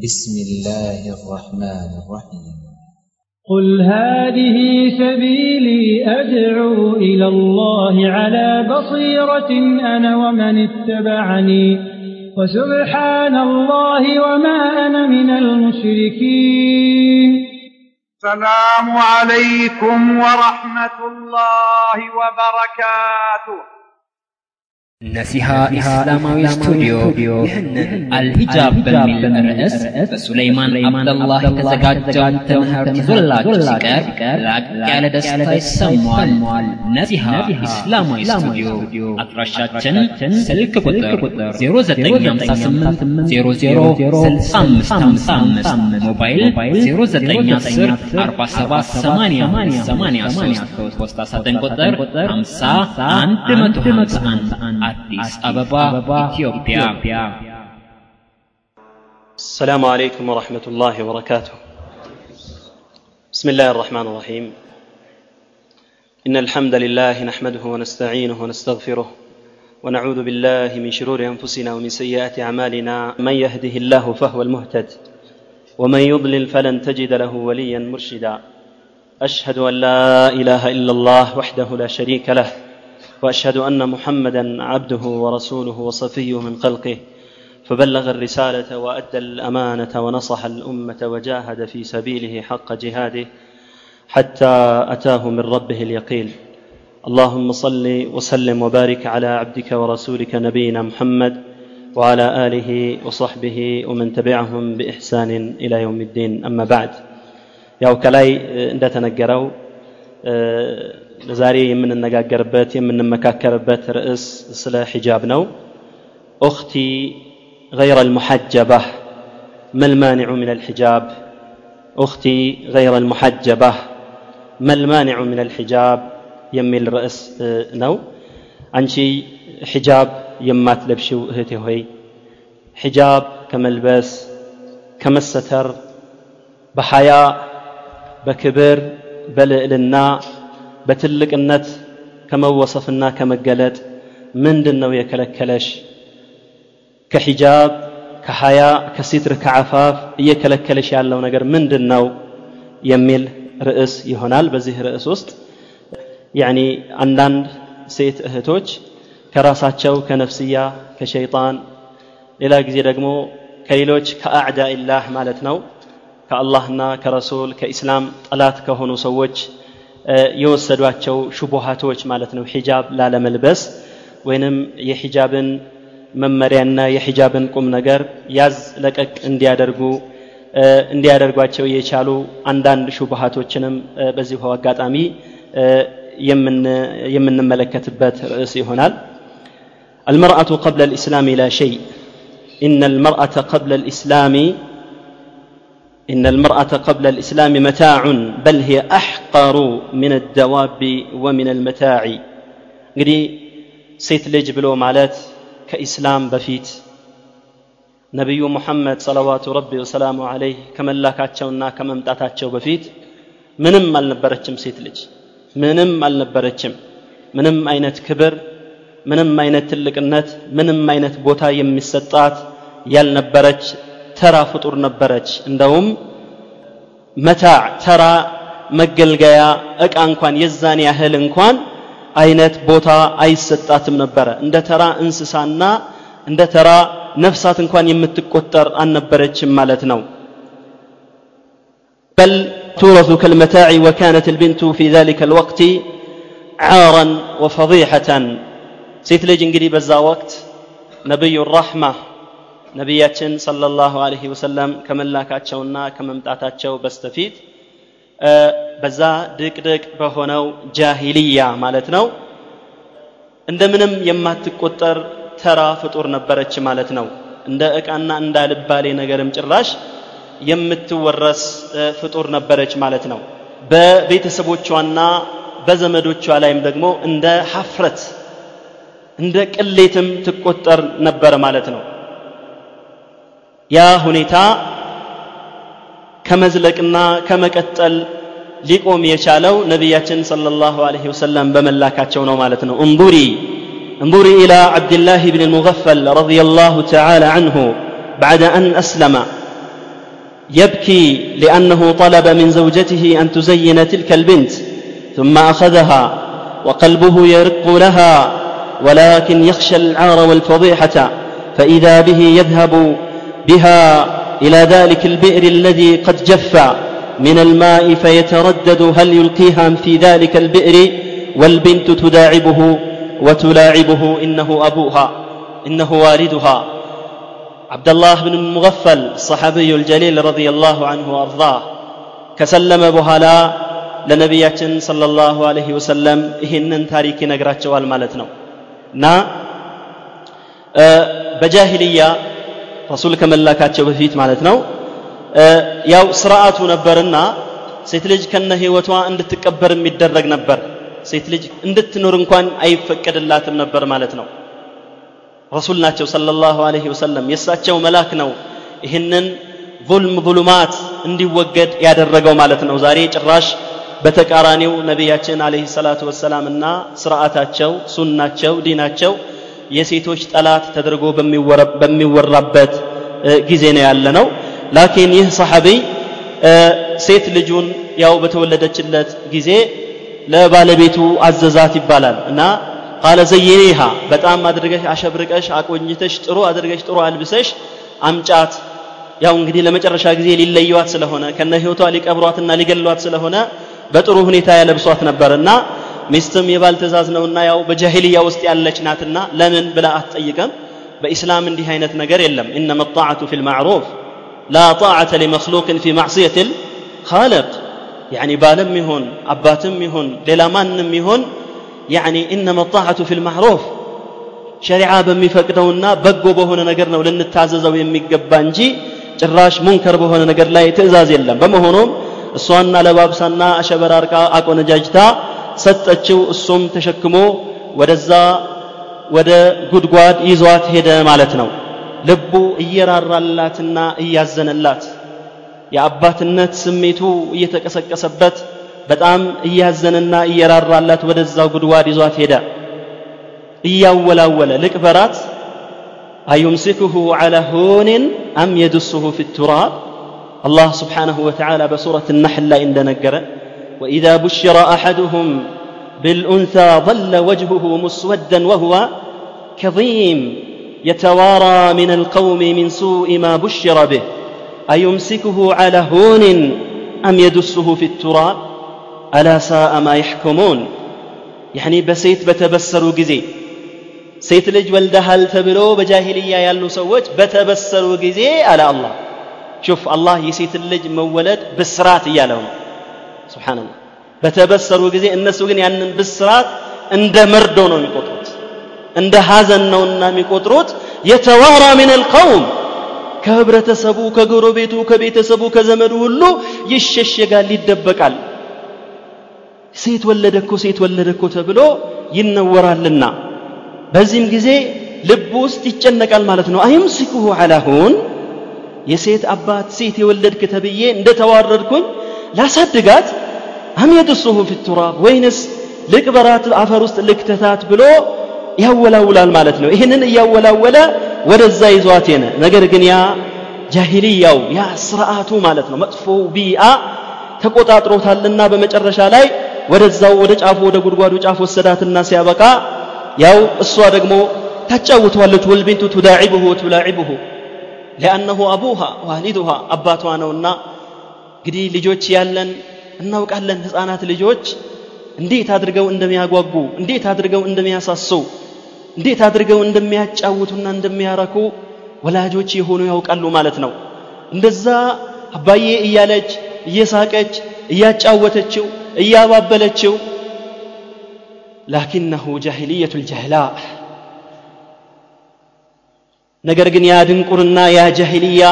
بسم الله الرحمن الرحيم. قل هذه سبيلي أدعو إلى الله على بصيرة أنا ومن اتبعني وسبحان الله وما أنا من المشركين. السلام عليكم ورحمة الله وبركاته. ነሲሃ ኢስላማዊ ስቱዲዮ ይህንን አልሂጃብ በሚል ርዕስ በሱለይማን አብደላህ የተዘጋጀውን ትምህርት ይዞላችሁ ሲቀርብ ላቅ ያለ ደስታ ይሰማዋል። ነሲሃ ኢስላማዊ ስቱዲዮ አድራሻችን ስልክ ቁጥር 0958006555 ሞባይል 0910478883 ፖስታ ሳጥን ቁጥር 50151 አዲስ አበባ ኢትዮጵያ السلام عليكم ورحمة الله وبركاته بسم الله الرحمن الرحيم إن الحمد لله نحمده ونستعينه ونستغفره ونعوذ بالله من شرور أنفسنا ومن سيئات أعمالنا من يهده الله فهو المهتد ومن يضلل فلن تجد له وليا مرشدا أشهد أن لا إله إلا الله وحده لا شريك له وأشهد أن محمدا عبده ورسوله وصفيه من خلقه فبلغ الرسالة وأدى الأمانة ونصح الأمة وجاهد في سبيله حق جهاده حتى أتاه من ربه اليقين. اللهم صل وسلم وبارك على عبدك ورسولك نبينا محمد وعلى آله وصحبه ومن تبعهم بإحسان إلى يوم الدين. أما بعد يا وكلاي ندتنجروا ለዛሬ የምንነጋገርበት የምንመካከርበት ርዕስ ስለ ሒጃብ ነው ኡክቲ غير المحجبة ما المانع من الحجاب أختي غير المحجبة ما المانع من الحجاب የሚል ርዕስ ነው አንቺ ሒጃብ የማትለብሽው እህቴ ሆይ ሒጃብ ከመልበስ ከመሰተር በሐያ በክብር በልዕልና በትልቅነት ከመወሰፍና ከመገለጥ ምንድን ነው የከለከለሽ? ከሒጃብ ከሐያ ከሲትር ከዓፋፍ እየከለከለሽ ያለው ነገር ምንድን ነው የሚል ርዕስ ይሆናል። በዚህ ርዕስ ውስጥ ያኒ አንዳንድ ሴት እህቶች ከራሳቸው ከነፍስያ ከሸይጣን ሌላ ጊዜ ደግሞ ከሌሎች ከአዕዳ ኢላህ ማለት ነው። ከአላህና ከረሱል ከኢስላም ጠላት ከሆኑ ሰዎች የወሰዷቸው ሹቡሃቶች ማለት ነው ሒጃብ ላለመልበስ ወይንም የሒጃብን መመሪያና የሒጃብን ቁም ነገር ያዝ ለቀቅ እንዲያደርጉ እንዲያደርጓቸው የቻሉ አንዳንድ ሹቡሃቶችንም በዚሁ አጋጣሚ የምንመለከትበት ርዕስ ይሆናል المرأة قبل الإسلام لا شيء إن المرأة قبل الإسلام إن المرأة قبل الإسلام متاع بل هي أحقر من الدواب ومن المتاع እንግዲህ ሴት ልጅ ብሎ ማለት ከኢስላም በፊት ነቢዩ ሙሐመድ ሰለዋቱ ረቢ ወሰላሙ አለይህ ከመላካቸውና ከመምጣታቸው በፊት ምንም አልነበረችም ሴት ልጅ ምንም አልነበረችም ምንም አይነት ክብር ምንም አይነት ትልቅነት ምንም አይነት ቦታ የሚሰጣት ያልነበረች ተራ ፍጡር ነበረች እንደውም መታዕ ተራ መገልገያ እቃ እንኳን የዛን ያህል እንኳን አይነት ቦታ አይሰጣትም ነበረ እንደ ተራ እንስሳና እንደ ተራ ነፍሳት እንኳን የምትቆጠር አልነበረችም ማለት ነው بل تورث كالمتاع وكانت البنت في ذلك الوقت عارا وفضيحة ሴት ልጅ እንግዲህ በዛ ወቅት ነቢዩ ራሕማ ነቢያችን ሰለላሁ ዐለይሂ ወሰለም ከመላካቸውና ከመምጣታቸው በስተፊት በዛ ድቅድቅ በሆነው ጃሂልያ ማለት ነው። እንደምንም የማትቆጠር ተራ ፍጡር ነበረች ማለት ነው። እንደ ዕቃና እንዳልባሌ ነገርም ጭራሽ የምትወረስ ፍጡር ነበረች ማለት ነው። በቤተሰቦቿና በዘመዶቿ ላይም ደግሞ እንደ ሀፍረት እንደ ቅሌትም ትቆጠር ነበር ማለት ነው يا ያ ሁኔታ ከመዝለቅና ከመቀጠል ሊቆም የቻለው ነቢያችን ሰለላሁ صلى الله عليه وسلم ማለት ነው። انظري انظري إلى عبد الله بن المغفل رضي الله تعالى عنه بعد أن أسلم يبكي لأنه طلب من زوجته أن تزين تلك البنت ثم أخذها وقلبه يرق لها ولكن يخشى العار والفضيحة فإذا به يذهب بها إلى ذلك البئر الذي قد جف من الماء فيتردد هل يلقيها في ذلك البئر والبنت تداعبه وتلاعبه إنه أبوها إنه والدها عبد الله بن المغفل الصحابي الجليل رضي الله عنه وأرضاه كسلم بهلا ለነቢያችን ሰለላሁ ዐለይሂ ወሰለም ይህንን ታሪክ ይነግራቸዋል ማለት ነው እና በጃሂልያ ረሱል ከመላካቸው በፊት ማለት ነው። ያው ስርዓቱ ነበርና ሴት ልጅ ከነ ህይወቷ እንድትቀበር የሚደረግ ነበር። ሴት ልጅ እንድትኖር እንኳን አይፈቀድላትም ነበር ማለት ነው። ረሱል ናቸው ሰለላሁ ዐለይሂ ወሰለም። የእሳቸው መላክ ነው ይህንን ظልም ظሉማት እንዲወገድ ያደረገው ማለት ነው። ዛሬ ጭራሽ በተቃራኒው ነቢያችን አለይሂ ሰላቱ ወሰላም እና ስርዓታቸው ሱናቸው ዲናቸው የሴቶች ጠላት ተደርጎ በሚወራበት ጊዜ ነው ያለ ነው ላኪን ይህ ሰሐቢይ ሴት ልጁን ያው በተወለደችለት ጊዜ ለባለቤቱ አዘዛት ይባላል። እና ቃለ ዘይኒሃ በጣም አድርገሽ አሸብርቀሽ አቆኝተሽ ጥሩ አድርገሽ ጥሩ አልብሰሽ አምጫት። ያው እንግዲህ ለመጨረሻ ጊዜ ሊለየዋት ስለሆነ ከነ ህይወቷ ሊቀብሯትና ሊገሏት ስለሆነ በጥሩ ሁኔታ ያለብሷት ነበርና ሚስትም የባል ትእዛዝ ነውና ያው በጃሂልያ ውስጥ ያለች ናትና ለምን ብላ አትጠይቅም በኢስላም እንዲህ አይነት ነገር የለም ኢነማ ጣዓቱ ፊ ልማዕሩፍ ላ ጣዓተ ሊመክሉቅን ፊ ማዕስየት ልኻልቅ ያኒ ባልም ይሁን አባትም ይሁን ሌላ ማንም ይሁን ያኒ ኢነማ ጣዓቱ ፊ ልማዕሩፍ ሸሪዓ በሚፈቅደውና በጎ በሆነ ነገር ነው ልንታዘዘው የሚገባ እንጂ ጭራሽ ሙንከር በሆነ ነገር ላይ ትእዛዝ የለም በመሆኑም እሷና ለባብሳና አሸበራርቃ አቆነጃጅታ ሰጠችው እሱም ተሸክሞ ወደዛ ወደ ጉድጓድ ይዟት ሄደ ማለት ነው ልቡ እየራራላትና እያዘነላት የአባትነት ስሜቱ እየተቀሰቀሰበት በጣም እያዘነና እየራራላት ወደዛው ጉድጓድ ይዟት ሄደ እያወላወለ ልቅበራት أيمسكه على هون أم يدسه في التراب الله سبحانه وتعالى بسورة النحل لا إن نقر وإذا بشر أحدهم بالأنثى ظل وجهه مسودا وهو كظيم يتوارى من القوم من سوء ما بشر به أيمسكه على هون أم يدسه في التراب ألا ساء ما يحكمون يعني بسيت بتبسروا جزي ሴት ልጅ ወልደሃል ተብሎ በጃሂልያ ያሉ ሰዎች በተበሰሩ ጊዜ አለ አላህ ሹፍ አላህ የሴትን ልጅ መወለድ ብስራት እያለው ነው ስብሓንላህ በተበሰሩ ጊዜ እነሱ ግን ያንን ብስራት እንደ መርዶ ነው የሚቆጥሩት እንደ ሐዘን ነውና የሚቆጥሩት። የተዋራ ምን አልቀውም ከህብረተሰቡ ከጎረቤቱ ከቤተሰቡ ከዘመዱ ሁሉ ይሸሸጋል ይደበቃል። ሴት ወለደ እኮ ሴት ወለደ እኮ ተብሎ ይነወራልና በዚህም ጊዜ ልብ ውስጥ ይጨነቃል ማለት ነው። አይምስኩሁ አላሁን የሴት አባት ሴት የወለድክ ተብዬ እንደተዋረድኩኝ ላሳድጋት አም የድሱሁ ፊ ቱራብ ወይንስ ልቅበራት አፈር ውስጥ ልክተታት ብሎ ያወላውላል ማለት ነው ይህንን እያወላወለ ወደዛ ይዟት ሄነ ነገር ግን ያ ጃሂልያው ያ ስርዓቱ ማለት ነው መጥፎ ቢአ ተቆጣጥሮታልና በመጨረሻ ላይ ወደዛው ወደ ጫፉ ወደ ጉድጓዱ ጫፍ ወሰዳትና ሲያበቃ ያው እሷ ደግሞ ታጫውተዋለች ወልቢንቱ ቱዳዒብሁ ወቱላዒብሁ ሊአነሁ አቡሃ ዋሊዱሃ አባቷ ነውና እንግዲህ ልጆች ያለን እናውቃለን ህፃናት ልጆች እንዴት አድርገው እንደሚያጓጉ እንዴት አድርገው እንደሚያሳሱ እንዴት አድርገው እንደሚያጫውቱና እንደሚያረኩ ወላጆች የሆኑ ያውቃሉ ማለት ነው። እንደዛ አባዬ እያለች እየሳቀች እያጫወተችው እያባበለችው ላኪነሁ ጃሂልየቱ ልጀህላ ነገር ግን ያ ድንቁርና ያ ጃሂልያ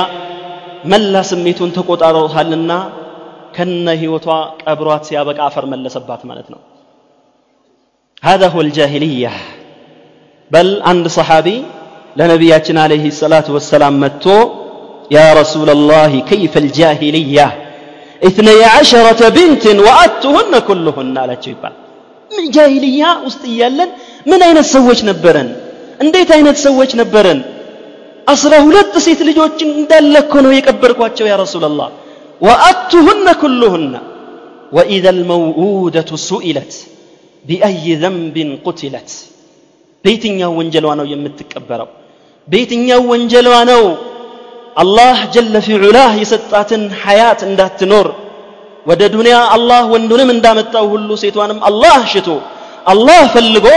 መላ ስሜቱን ተቆጣጥሮታልና ከነ ህይወቷ ቀብሯት ሲያበቃ አፈር መለሰባት ማለት ነው هذا هو الجاهلية بل عند صحابي لنبياتنا عليه الصلاة والسلام متو يا رسول الله كيف الجاهلية اثني عشرة بنت وأتهن كلهن على جيبان ጃሂልያ ውስጥ እያለን ምን አይነት ሰዎች ነበረን እንዴት አይነት ሰዎች ነበረን አስራ ሁለት ሴት ልጆች እንዳለ እኮ ነው የቀበርኳቸው ያ ረሱላላህ ወአቱሁነ ኩሉሁነ ወኢዘ ልመውኡደቱ ሱኢለት ቢአይ ዘንብን ቁትለት በየትኛው ወንጀሏ ነው የምትቀበረው በየትኛው ወንጀሏ ነው አላህ ጀለ ፊ ዑላህ የሰጣትን ሐያት እንዳትኖር ወደ ዱንያ አላህ ወንዱንም እንዳመጣው ሁሉ ሴቷንም አላህ ሽቶ አላህ ፈልጎ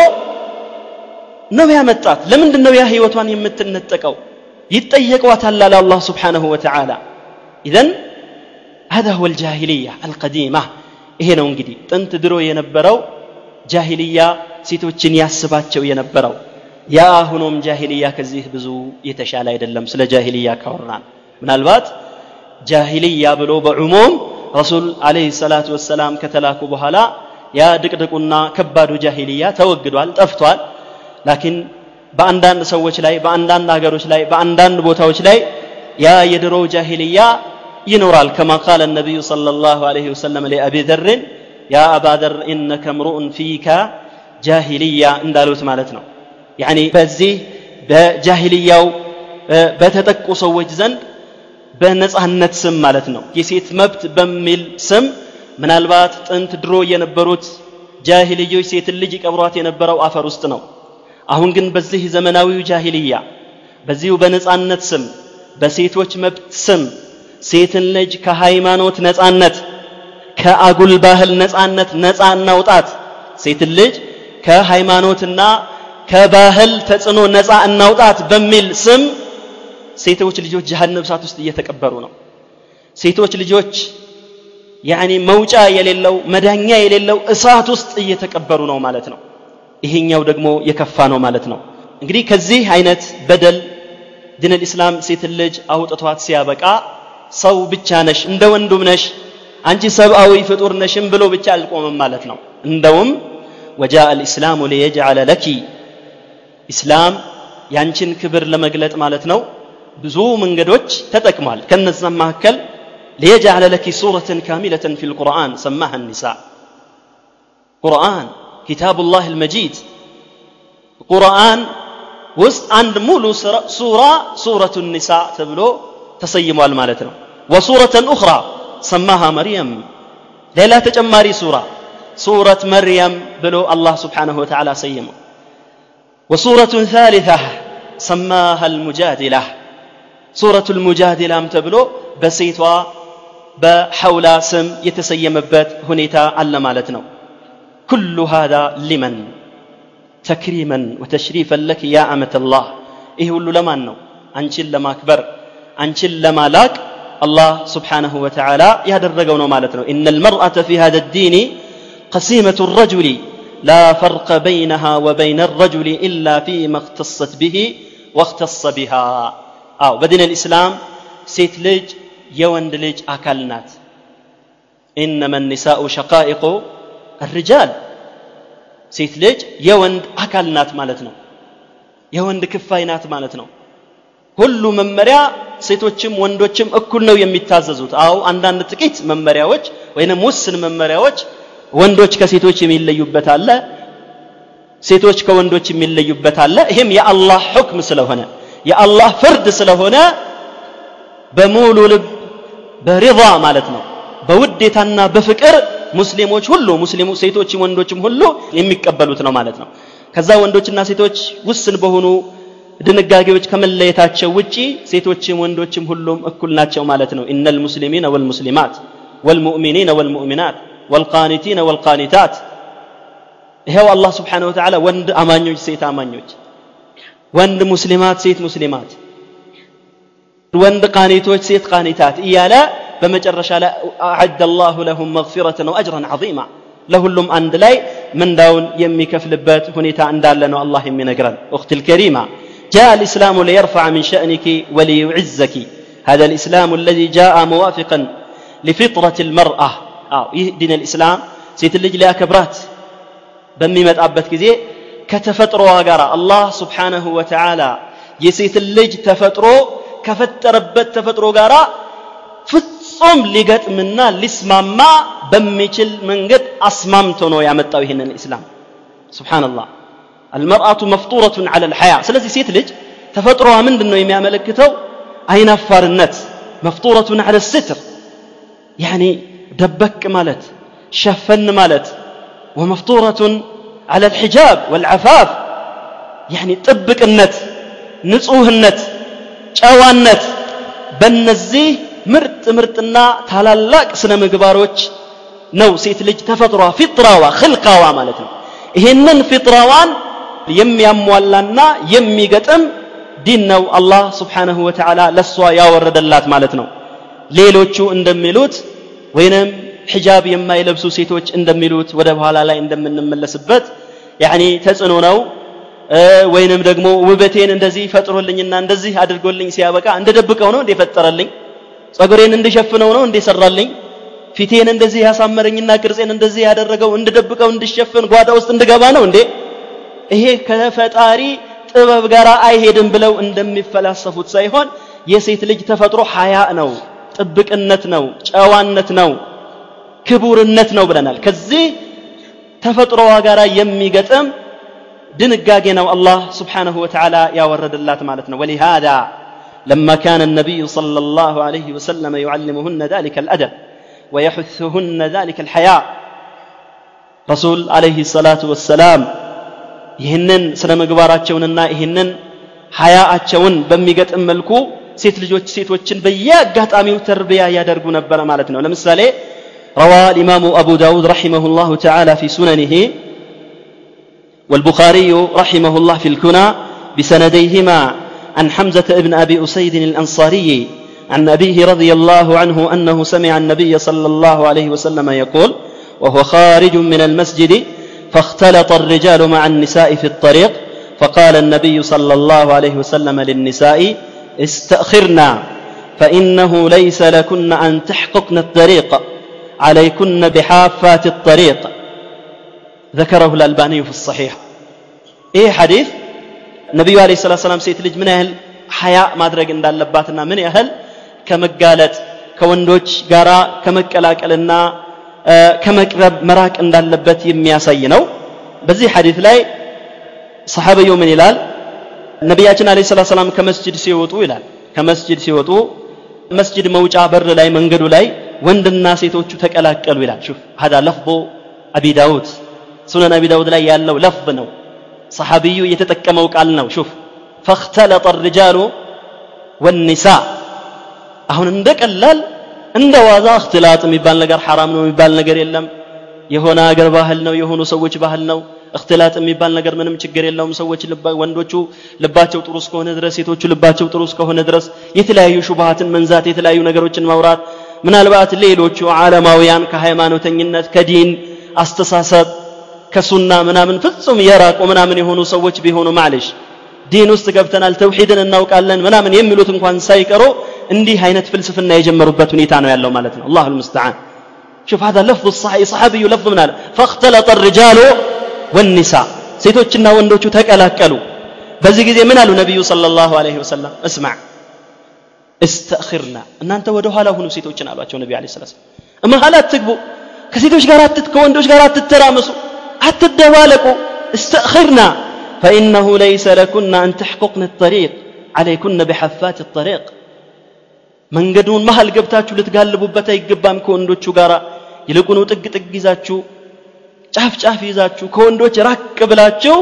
ነው ያመጣት ለምንድን ነው ያ ህይወቷን የምትነጠቀው ይጠየቋታል አለ አላህ ስብሓንሁ ወተዓላ ኢዘን هذا هو الجاهلية القديمة ይሄ ነው እንግዲህ ጥንት ድሮ የነበረው ጃሂልያ ሴቶችን ያስባቸው የነበረው ያ ሆኖም ጃሂልያ ከዚህ ብዙ የተሻለ አይደለም ስለ ጃሂልያ ካወራን ምናልባት ጃሂልያ ብሎ በዑሙም ረሱል አለይሂ ሰላቱ ወሰላም ከተላኩ በኋላ ያ ድቅድቁና ከባዱ ጃሂልያ ተወግዷል ጠፍቷል ላኪን በአንዳንድ ሰዎች ላይ በአንዳንድ ሀገሮች ላይ በአንዳንድ ቦታዎች ላይ ያ የድሮው ጃሂልያ ይኖራል። ከማ ቃለ ነቢዩ صለ ላሁ ለ ወሰለም ለአቢ ዘርን ያ አባ ዘር እነከ ምሩኡን ፊካ ጃሂልያ እንዳሉት ማለት ነው። ያኒ በዚህ በጃሂልያው በተጠቁ ሰዎች ዘንድ በነፃነት ስም ማለት ነው። የሴት መብት በሚል ስም ምናልባት ጥንት ድሮ የነበሩት ጃሂልዮች ሴትን ልጅ ቀብሯት የነበረው አፈር ውስጥ ነው። አሁን ግን በዚህ ዘመናዊው ጃሂልያ በዚሁ በነፃነት ስም በሴቶች መብት ስም ሴትን ልጅ ከሃይማኖት ነጻነት ከአጉል ባህል ነጻነት ነጻ እናውጣት። ሴትን ልጅ ከሃይማኖትና ከባህል ተጽዕኖ ነፃ እናውጣት በሚል ስም ሴቶች ልጆች ጀሃነም እሳት ውስጥ እየተቀበሩ ነው። ሴቶች ልጆች ያኒ መውጫ የሌለው መዳኛ የሌለው እሳት ውስጥ እየተቀበሩ ነው ማለት ነው። ይሄኛው ደግሞ የከፋ ነው ማለት ነው። እንግዲህ ከዚህ አይነት በደል ዲን ልእስላም ሴት ልጅ አውጥቷት ሲያበቃ ሰው ብቻ ነሽ እንደ ወንዱም ነሽ አንቺ ሰብአዊ ፍጡር ነሽም ብሎ ብቻ አልቆምም ማለት ነው እንደውም ወጃአ ልእስላሙ ሊየጅዓለ ለኪ ኢስላም ያንቺን ክብር ለመግለጥ ማለት ነው ብዙ መንገዶች ተጠቅሟል ከነዛም መካከል ሊየጅዓለ ለኪ ሱረትን ካሚለትን ፊ ልቁርአን ሰማሃ ኒሳ ቁርአን ኪታቡ ላህ ልመጂድ ቁርአን ውስጥ አንድ ሙሉ ሱራ ሱረቱ ኒሳ ተብሎ ተሰይሟል ማለት ነው ወሱረተን ኡኽራ ሰማሃ መርየም ሌላ ተጨማሪ ሱራ ሱረት መርየም ብሎ አላህ ስብሓንሁ ወተዓላ ሰይመው وسورة ثالثة سماها المجادلة سورة المجادلة تبلو بسيطة بحول سم يتسيم بات هنيتا على مالتنا كل هذا لمن تكريما وتشريفا لك يا أمة الله إيه هو لما الله سبحانه وتعالى يهدر مالتنا. إن المرأة في هذا الدين قسيمة الرجل لا فرق بينها وبين الرجل إلا فيما اختصت به واختص بها. أو بدين الإسلام سيت لج يوند لج أكلنات إنما النساء شقائق الرجال. سيت لج يوند أكلنات مالتنا. يوند كفاينات مالتنا. ሁሉ መመሪያ ሴቶችም ወንዶችም እኩል ነው የሚታዘዙት። አው አንዳንድ ጥቂት መመሪያዎች ወይንም ውስን መመሪያዎች ወንዶች ከሴቶች የሚለዩበት አለ ሴቶች ከወንዶች የሚለዩበት አለ። ይህም የአላህ ሁክም ስለሆነ የአላህ ፍርድ ስለሆነ በሙሉ ልብ በሪض ማለት ነው በውዴታና በፍቅር ሙስሊሞች ሁሉ ሙስሊሙ ሴቶችም ወንዶችም ሁሉ የሚቀበሉት ነው ማለት ነው። ከዛ ወንዶችና ሴቶች ውስን በሆኑ ድንጋጌዎች ከመለየታቸው ውጪ ሴቶችም ወንዶችም ሁሉም እኩል ናቸው ማለት ነው እነ ልሙስሊሚን ወልሙስሊማት ወልሙእሚኒን ወልሙእሚናት ወልቃኒቲን ወልቃኒታት ይኸው አላህ ስብሓን ወተላ ወንድ አማኞች ሴት አማኞች ወንድ ሙስሊማት ሴት ሙስሊማት ወንድ ቃኒቶች ሴት ቃኒታት እያለ በመጨረሻ ላይ አዕደ አላሁ ለሁም መግፊረትን ወአጅረን ዐዚማ ለሁሉም አንድ ላይ ምንዳውን የሚከፍልበት ሁኔታ እንዳለ ነው አላህ የሚነግረን ኡክት ልከሪማ جاء الإسلام ليرفع من شأنك وليعزك هذا الإسلام الذي جاء موافقا لفطرة المرأة አዎ ይህ ዲን ልእስላም ሴት ልጅ ሊያከብራት በሚመጣበት ጊዜ ከተፈጥሮዋ ጋር አላህ ስብሓነሁ ወተዓላ የሴት ልጅ ተፈጥሮ ከፈጠረበት ተፈጥሮ ጋር ፍጹም ሊገጥምና ሊስማማ በሚችል መንገድ አስማምቶ ነው ያመጣው ይህንን ኢስላም ስብሓንላህ አልመርአቱ መፍጡረቱን አለ ልሐያ ስለዚህ ሴት ልጅ ተፈጥሮዋ ምንድን ነው የሚያመለክተው አይናፋርነት መፍጡረቱን አለ ስትር ያኒ ደበቅ ማለት ሸፈን ማለት ወመፍጡረቱን على الحجاب والعفاف يعني ጥብቅነት ንጹህነት ጨዋነት በእነዚህ ምርጥ ምርጥና ታላላቅ ስነ ምግባሮች ነው ሴት ልጅ ተፈጥሯ ፊጥራዋ ክልቃዋ ማለት ነው ይሄንን ፊጥራዋን የሚያሟላና የሚገጥም ዲን ነው አላህ ስብሓንሁ ወተዓላ ለእሷ ያወረደላት ማለት ነው። ሌሎቹ እንደሚሉት ወይንም ሒጃብ የማይለብሱ ሴቶች እንደሚሉት ወደ በኋላ ላይ እንደምንመለስበት ያኒ ተጽዕኖ ነው። ወይንም ደግሞ ውበቴን እንደዚህ ፈጥሮልኝና እንደዚህ አድርጎልኝ ሲያበቃ እንደደብቀው ነው እንደ ፈጠረልኝ ጸጉሬን እንድሸፍነው ነው እንደ ሰራልኝ ፊቴን እንደዚህ ያሳመረኝና ቅርጼን እንደዚህ ያደረገው እንድደብቀው እንድሸፍን ጓዳ ውስጥ እንድገባ ነው እንዴ ይሄ ከፈጣሪ ጥበብ ጋር አይሄድም ብለው እንደሚፈላሰፉት ሳይሆን የሴት ልጅ ተፈጥሮ ሀያ ነው ጥብቅነት ነው ጨዋነት ነው ክቡርነት ነው ብለናል ከዚህ ተፈጥሮዋ ጋር የሚገጥም ድንጋጌ ነው አላህ ስብሓንሁ ወተዓላ ያወረደላት ማለት ነው ወሊሃዳ لما كان النبي صلى الله عليه وسلم يعلمهن ذلك الأدب ويحثهن ذلك الحياء رسول عليه الصلاة والسلام ይህንን ስነ ምግባራቸውንና ይህንን ሀያአቸውን በሚገጥም መልኩ ሴት ልጆች ሴቶችን በየአጋጣሚው ተርቢያ ያደርጉ ነበረ ማለት ነው ለምሳሌ روى الإمام أبو داود رحمه الله تعالى في سننه والبخاري رحمه الله في الكنى بسنديهما عن حمزة ابن أبي أسيد الأنصاري عن أبيه رضي الله عنه أنه سمع النبي صلى الله عليه وسلم يقول وهو خارج من المسجد فاختلط الرجال مع النساء في الطريق فقال النبي صلى الله عليه وسلم للنساء استأخرنا فإنه ليس لكن أن تحققن الطريق عليكن بحافات الطريق. ذكره الألباني في الصحيح. إيه حديث؟ النبي عليه الصلاة والسلام لج من أهل حياء ما أدرك إن اللباتنا من أهل كمقالت كوندوش قارا كمكلاكلنا ከመቅረብ መራቅ እንዳለበት የሚያሳይ ነው። በዚህ ሐዲት ላይ ሰሐበየው ምን ይላል? ነቢያችን አለ ሰላ ሰላም ከመስጅድ ሲወጡ ይላል። ከመስጅድ ሲወጡ መስጅድ መውጫ በር ላይ መንገዱ ላይ ወንድና ሴቶቹ ተቀላቀሉ ይላል። ሹፍ ሀዳ ለፍቦ አቢ ዳውድ ሱነን አቢ ዳውድ ላይ ያለው ለፍብ ነው። ሰሐቢዩ የተጠቀመው ቃል ነው። ሹፍ ፈክተለጠ ርጃሉ ወኒሳ። አሁን እንደ ቀላል እንደ ዋዛ እክትላጥ የሚባል ነገር ሐራም ነው የሚባል ነገር የለም። የሆነ አገር ባህል ነው የሆኑ ሰዎች ባህል ነው። እክትላጥ የሚባል ነገር ምንም ችግር የለውም። ሰዎች ወንዶቹ ልባቸው ጥሩ እስከሆነ ድረስ ሴቶቹ ልባቸው ጥሩ እስከሆነ ድረስ የተለያዩ ሹብሃትን መንዛት የተለያዩ ነገሮችን ማውራት ምናልባት ሌሎቹ ዓለማውያን ከሃይማኖተኝነት ከዲን አስተሳሰብ ከሱና ምናምን ፍጹም የራቁ ምናምን የሆኑ ሰዎች ቢሆኑ ማለሽ ዲን ውስጥ ገብተናል ተውሂድን እናውቃለን ምናምን የሚሉት እንኳን ሳይቀሩ እንዲህ አይነት ፍልስፍና የጀመሩበት ሁኔታ ነው ያለው ማለት ነው አላሁ المستعان شوف هذا لفظ الصحيح صحابي لفظ من هذا فاختلط الرجال والنساء ሴቶችና ወንዶቹ ተቀላቀሉ በዚህ ጊዜ ምን አሉ ነብዩ ሰለላሁ ዐለይሂ ወሰለም እስማዕ እስተእኽርና እናንተ ወደ ኋላ ሁኑ ሴቶችን አሏቸው ነቢ ዐለይሂ ሰላም መሀል አትግቡ ከሴቶች ጋር አትት ከወንዶች ጋር አትተራመሱ አትደባለቁ እስተእኽርና فإنه ليس لكن أن تحققن الطريق عليكن بحفات الطريق መንገዱን መሀል ገብታችሁ ልትጋልቡበት አይገባም ከወንዶቹ ጋር ይልቁኑ ጥግ ጥግ ይዛችሁ ጫፍ ጫፍ ይዛችሁ ከወንዶች ራቅ ብላችሁ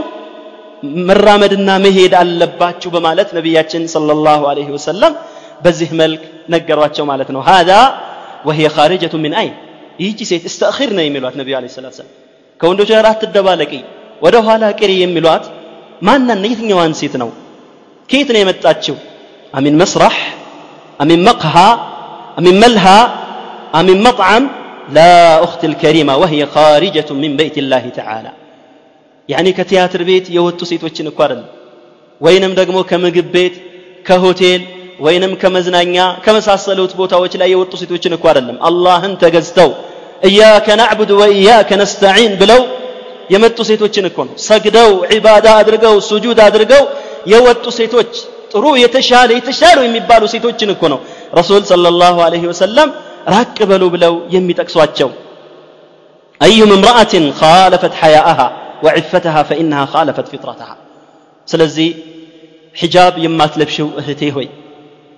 መራመድና መሄድ አለባችሁ በማለት ነቢያችን ሰለላሁ ዐለይሂ ወሰለም በዚህ መልክ ነገሯቸው ማለት ነው هذا وهي خارجة من أين ይህቺ ሴት እስተእኺር ነው የሚሏት ነቢዩ ዐለይሂ ሰላቱ ሰላም ከወንዶች ጋር አትደባለቂ ወደ ኋላ ቅሪ የሚሏት ማናን የትኛዋን ሴት ነው ከየት ነው የመጣችው አሚን መስራህ أمن مقهى أمن ملهى أمن مطعم لا أخت الكريمة وهي خارجة من بيت الله تعالى يعني كتياتر بيت يوتو سيتوچن እኳረል ወይንም ደግሞ ከምግብ ቤት ከሆቴል ወይንም ከመዝናኛ ከመሳሰሉት ቦታዎች ላይ የወጡ ሴቶችን እኮ አይደለም አላህን ተገዝተው እያከ ናዕቡድ ወእያከ ነስተዒን ብለው የመጡ ሴቶችን እኮ ነው ሰግደው ዒባዳ አድርገው ሱጁድ አድርገው የወጡ ሴቶች ጥሩ የተሻለ የተሻሉ የሚባሉ ሴቶችን እኮ ነው ረሱል ሰለላሁ ዐለይሂ ወሰለም ራቅ በሉ ብለው የሚጠቅሷቸው አዩም እምራአትን ኻለፈት ሐያአሃ ወዕፈተሃ ፈኢነሃ ኻለፈት ፊጥረተሃ ስለዚህ ሒጃብ የማትለብሽው እህቴ ሆይ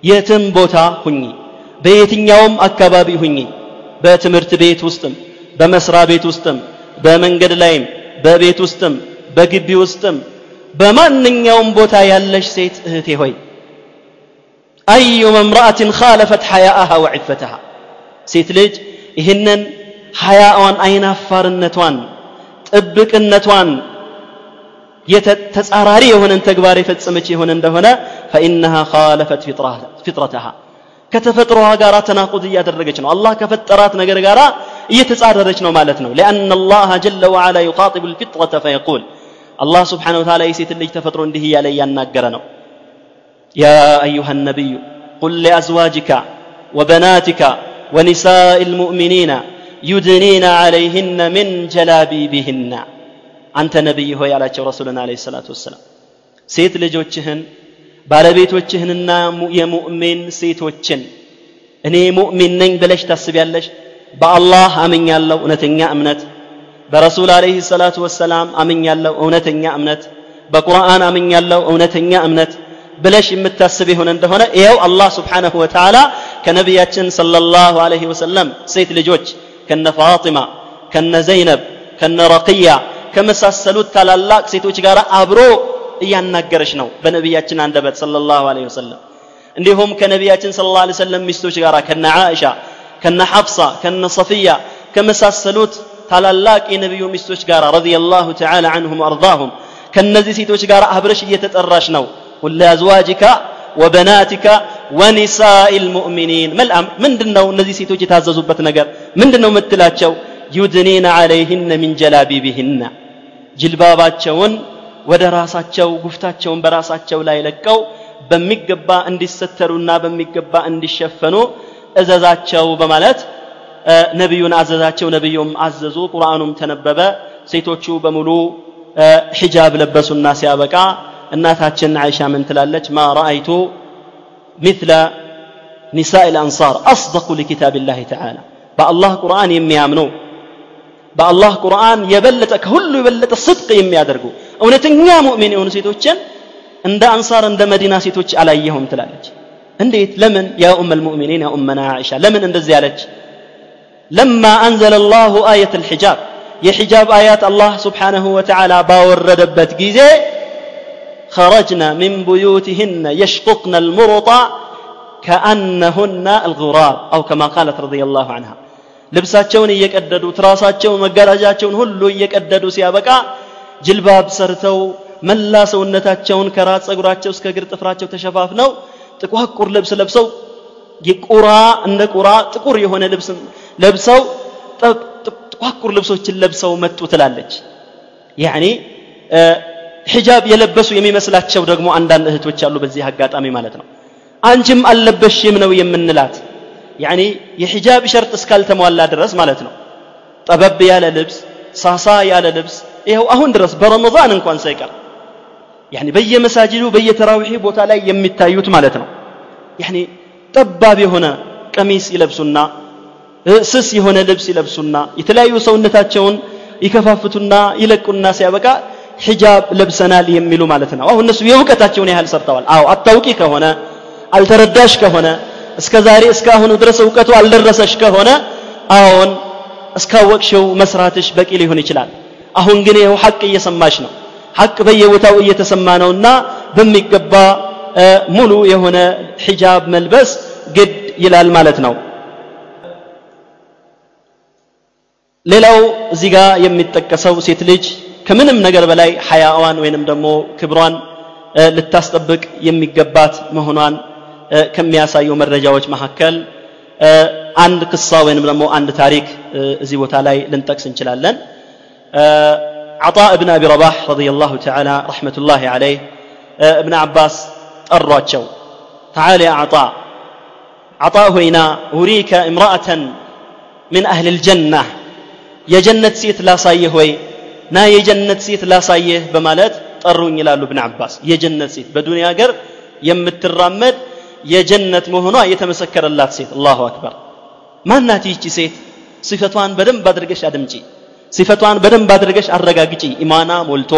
የትም ቦታ ሁኚ በየትኛውም አካባቢ ሁኚ በትምህርት ቤት ውስጥም በመስሪያ ቤት ውስጥም በመንገድ ላይም በቤት ውስጥም በግቢ ውስጥም በማንኛውም ቦታ ያለሽ ሴት እህቴ ሆይ አዩመ እምራአትን ካለፈት ሐያአሃ ወዕፈተሃ ሴት ልጅ ይህንን ሐያዋን አይናፋርነቷን ጥብቅነቷን ተጻራሪ የሆነን ተግባር የፈጸመች የሆነ እንደሆነ ፈኢነሃ ካለፈት ፊጥረተሃ ከተፈጥሮዋ ጋር ተናቁድ እያደረገች ነው አላህ ከፈጠራት ነገር ጋር እየተጻረረች ነው ማለት ነው ሊአን አላህ ጀለ ወዓላ ዩኻጢቡ ልፊጥረተ ፈየቁል አላህ ስብሓን ወተዓላ የሴትን ልጅ ተፈጥሮ እንዲህ እያለ እያናገረ ነው ያ አዩሃ ነቢዩ ቁል ሊአዝዋጅካ ወበናቲካ ወኒሳኢ ልሙእሚኒና ዩድኒና ዓለይህነ ምን ጀላቢቢህና አንተ ነቢይ ሆይ አላቸው ረሱልና አለ ሰላቱ ወሰላም ሴት ልጆችህን ባለቤቶችህንና የሙእሚን ሴቶችን እኔ ሙእሚን ነኝ ብለሽ ታስቢያለሽ በአላህ አምኛለሁ እውነተኛ እምነት በረሱል አለይህ ሰላቱ ወሰላም አምኛለሁ እውነተኛ እምነት በቁርአን አምኛለሁ እውነተኛ እምነት ብለሽ የምታስብ የሆነ እንደሆነ ይኸው አላህ ስብሓንሁ ወተዓላ ከነቢያችን ሰለላሁ ዐለይሂ ወሰለም ሴት ልጆች ከነ ፋጢማ ከነ ዘይነብ ከነ ረቅያ ከመሳሰሉት ታላላቅ ሴቶች ጋር አብሮ እያናገረች ነው በነቢያችን አንደበት ሰለላሁ ዐለይሂ ወሰለም እንዲሁም ከነቢያችን ሰለላሁ ዐለይሂ ወሰለም ሚስቶች ጋር ከነ ዓኢሻ ከነ ሐፍሳ ከነ ሰፊያ ከመሳሰሉት ታላላቅ የነቢዩ ሚስቶች ጋር ረዲየላሁ ተዓላ አንሁም ወአርዳሁም ከነዚህ ሴቶች ጋር አብረሽ እየተጠራሽ ነው ቁል ለአዝዋጅካ ወበናቲካ ወኒሳኢ ልሙእሚኒን መልአም ምንድን ነው እነዚህ ሴቶች የታዘዙበት ነገር ምንድን ነው የምትላቸው ዩድኒና ዓለይህነ ሚን ጀላቢቢህና ጅልባባቸውን ወደ ራሳቸው ጉፍታቸውን በራሳቸው ላይ ለቀው በሚገባ እንዲሰተሩና በሚገባ እንዲሸፈኑ እዘዛቸው በማለት ነቢዩን አዘዛቸው ነቢዩም አዘዙ ቁርአኑም ተነበበ ሴቶቹ በሙሉ ሒጃብ ለበሱና ሲያበቃ እናታችን አይሻ ምን ትላለች ማ ረአይቱ مثل نساء الأنصار أصدق لكتاب الله تعالى بالله قرآن يميامنو بالله قرآن يبلت كل يبلت الصدق يميادرقو እውነተኛ ሙእሚን የሆኑ ሴቶችን እንደ አንሳር እንደ መዲና ሴቶች አላየሁም ትላለች እንዴት ለምን ያ ኡም ልሙእሚኒን ያ ኡመና አይሻ ለምን እንደዚህ ያለች ለማ አንዘለ ላሁ አየት ልሒጃብ የሒጃብ አያት አላህ ስብሓንሁ ወተዓላ ባወረደበት ጊዜ خرجنا من بيوتهن يشققن المرطع كأنهن الغراب أو كما قالت رضي الله عنها ልብሳቸውን እየቀደዱ ትራሳቸውን መጋረጃቸውን ሁሉ እየቀደዱ ሲያበቃ ጅልባብ ሰርተው መላ ሰውነታቸውን ከራስ ጸጉራቸው እስከ እግር ጥፍራቸው ተሸፋፍነው ጥቋቁር ልብስ ለብሰው የቁራ እንደ ቁራ ጥቁር የሆነ ልብስ ለብሰው ጥቋቁር ልብሶችን ለብሰው መጡ ትላለች። ያኒ ሒጃብ የለበሱ የሚመስላቸው ደግሞ አንዳንድ እህቶች አሉ በዚህ አጋጣሚ ማለት ነው። አንቺም አልለበሽም ነው የምንላት። ያኒ የሒጃብ ሸርጥ እስካልተሟላ ድረስ ማለት ነው። ጠበብ ያለ ልብስ ሳሳ ያለ ልብስ ይኸው አሁን ድረስ በረመዳን እንኳን ሳይቀር ያኒ በየመሳጅዱ በየተራዊሒ ቦታ ላይ የሚታዩት ማለት ነው። ያኒ ጠባብ የሆነ ቀሚስ ይለብሱና ስስ የሆነ ልብስ ይለብሱና የተለያዩ ሰውነታቸውን ይከፋፍቱና ይለቁና ሲያበቃ ሒጃብ ለብሰናል የሚሉ ማለት ነው። አሁን እነሱ የእውቀታቸውን ያህል ሰርተዋል። አዎ አታውቂ ከሆነ አልተረዳሽ ከሆነ እስከ ዛሬ እስካሁኑ ድረስ እውቀቱ አልደረሰሽ ከሆነ አዎን እስካወቅሽው መስራትሽ በቂ ሊሆን ይችላል አሁን ግን ይኸው ሐቅ እየሰማሽ ነው። ሐቅ በየቦታው እየተሰማ ነውና በሚገባ ሙሉ የሆነ ሒጃብ መልበስ ግድ ይላል ማለት ነው። ሌላው እዚህ ጋር የሚጠቀሰው ሴት ልጅ ከምንም ነገር በላይ ሐያዋን ወይንም ደግሞ ክብሯን ልታስጠብቅ የሚገባት መሆኗን ከሚያሳዩ መረጃዎች መካከል አንድ ቅሳ ወይንም ደግሞ አንድ ታሪክ እዚህ ቦታ ላይ ልንጠቅስ እንችላለን عطاء بن أبي رباح رضي الله تعالى رحمة الله عليه ابن عباس ጠሯቸው تعال يا عطاء عطاء هنا أريك امرأة من أهل الجنة የጀነት ሴት ላሳየህ ወይ ና የጀነት ሴት ላሳየህ በማለት ጠሩኝ ይላሉ እብን አባስ የጀነት ሴት በዱንያ ሀገር የምትራመድ የጀነት መሆኗ የተመሰከረላት ሴት አላሁ አክበር ማናት ይህቺ ሴት ሲፈቷን በደንብ አድርገሽ አድምጪ ሲፈቷን በደንብ አድርገሽ አረጋግጪ ኢማና ሞልቶ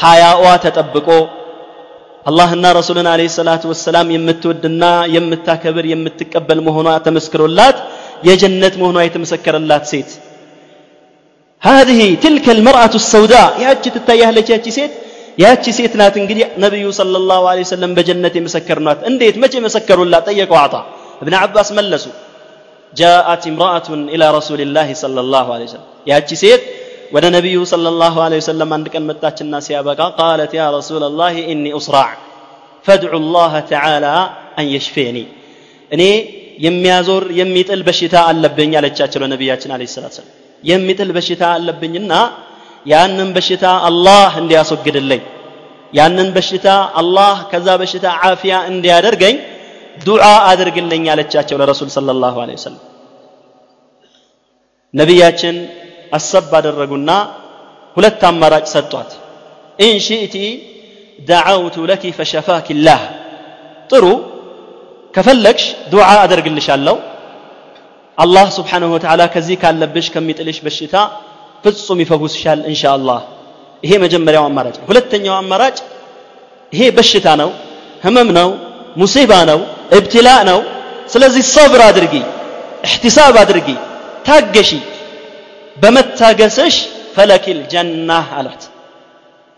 ሐያዋ ተጠብቆ አላህና ረሱልን አለይሂ ሰላቱ ወሰላም የምትወድና የምታከብር የምትቀበል መሆኗ ተመስክሮላት የጀነት መሆኗ የተመሰከረላት ሴት هذه تلك المرأة السوداء ያቺ ትታያለች ያቺ ሴት ያቺ ሴት ናት እንግዲህ ነብዩ ሰለላሁ ዐለይሂ ወሰለም በጀነት የመሰከርናት እንዴት መቼ መሰከሩላት ጠየቀው አጣ ابن عباس መለሱ ጃአት ኢምራአቱን ኢላ ረሱልላህ ሰለላሁ ዐለይሂ ወሰለም ያቺ ሴት ወደ ነቢዩ ሰለላሁ ዐለይሂ ወሰለም አንድ ቀን መጣችና ሲያበቃ ቃለት ያ ረሱላላህ ኢኒ ኡስራዕ ፈድዑ ላህ ተዓላ አን እኔ የሚያዞር የሚጥል በሽታ አለብኝ አለቻቸው ለነቢያችን አለ ሰላት ሰላም የሚጥል በሽታ አለብኝና ያንን በሽታ አላህ እንዲያስወግድልኝ ያንን በሽታ አላህ ከዛ በሽታ ዓፊያ እንዲያደርገኝ ዱዓ አድርግልኝ አለቻቸው ለረሱል ሰለላሁ ዐለይሂ ወሰለም። ነቢያችን አሰብ አደረጉና ሁለት አማራጭ ሰጧት። ኢን ደዓውቱ ለኪ ፈሸፋኪ ላህ ጥሩ ከፈለግሽ ዱዓ አደርግልሻለሁ። አላህ ስብሓንሁ ወተዓላ ከዚህ ካለብሽ ከሚጥልሽ በሽታ ፍጹም ይፈውስሻል እንሻ አላህ ይሄ መጀመሪያው አማራጭ ነው። ሁለተኛው አማራጭ ይሄ በሽታ ነው ህመም ነው ሙሲባ ነው እብትላ ነው ስለዚህ ሰብር አድርጊ እሕቲሳብ አድርጊ ታገሺ በመታገስሽ ፈለኪል ጀና አሏት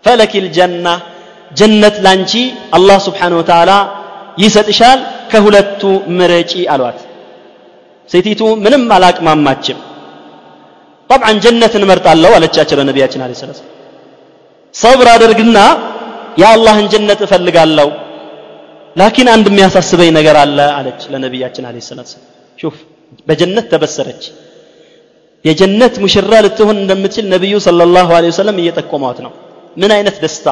ፈለኪል ጀና ጀነት ላንቺ አላህ ስብሓን ወተዓላ ይሰጥሻል ከሁለቱ ምረጪ አሏት ሴቲቱ ምንም አላቅማማችም طبعا ጀነት እንመርጣለሁ አለቻቸው ለነቢያችን አለ ሰላት ሰብር አድርግና የአላህን ጀነት እፈልጋለሁ ላኪን አንድ የሚያሳስበኝ ነገር አለ አለች ለነቢያችን አለ ሰላት ሹፍ በጀነት ተበሰረች። የጀነት ሙሽራ ልትሆን እንደምትችል ነቢዩ ሰለላሁ ዐለይሂ ወሰለም እየጠቆሟት ነው። ምን አይነት ደስታ?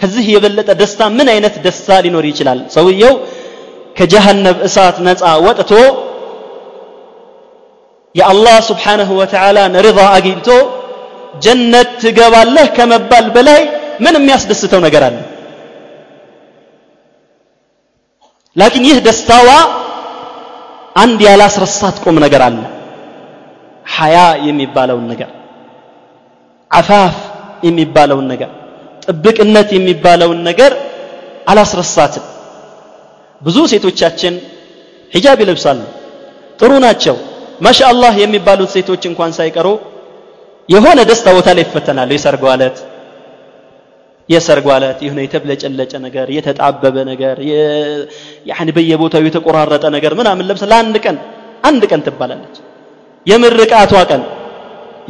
ከዚህ የበለጠ ደስታ ምን አይነት ደስታ ሊኖር ይችላል? ሰውየው ከጀሃነብ እሳት ነፃ ወጥቶ የአላህ ስብሓንሁ ወተዓላን ሪضا አግኝቶ ጀነት ትገባለህ ከመባል በላይ ምን የሚያስደስተው ነገር አለ ላኪን ይህ ደስታዋ አንድ ያላስረሳት ቁም ነገር አለ። ሐያ የሚባለውን ነገር አፋፍ የሚባለውን ነገር ጥብቅነት የሚባለውን ነገር አላስረሳትም። ብዙ ሴቶቻችን ሂጃብ ይለብሳሉ ጥሩ ናቸው። ማሻአላህ የሚባሉት ሴቶች እንኳን ሳይቀሩ የሆነ ደስታ ቦታ ላይ ይፈተናሉ። የሰርግ የሰርግ ዕለት የሆነ የተብለጨለጨ ነገር የተጣበበ ነገር ያኒ በየቦታው የተቆራረጠ ነገር ምናምን ለብሰ ለአንድ ቀን አንድ ቀን ትባላለች። የምርቃቷ ቀን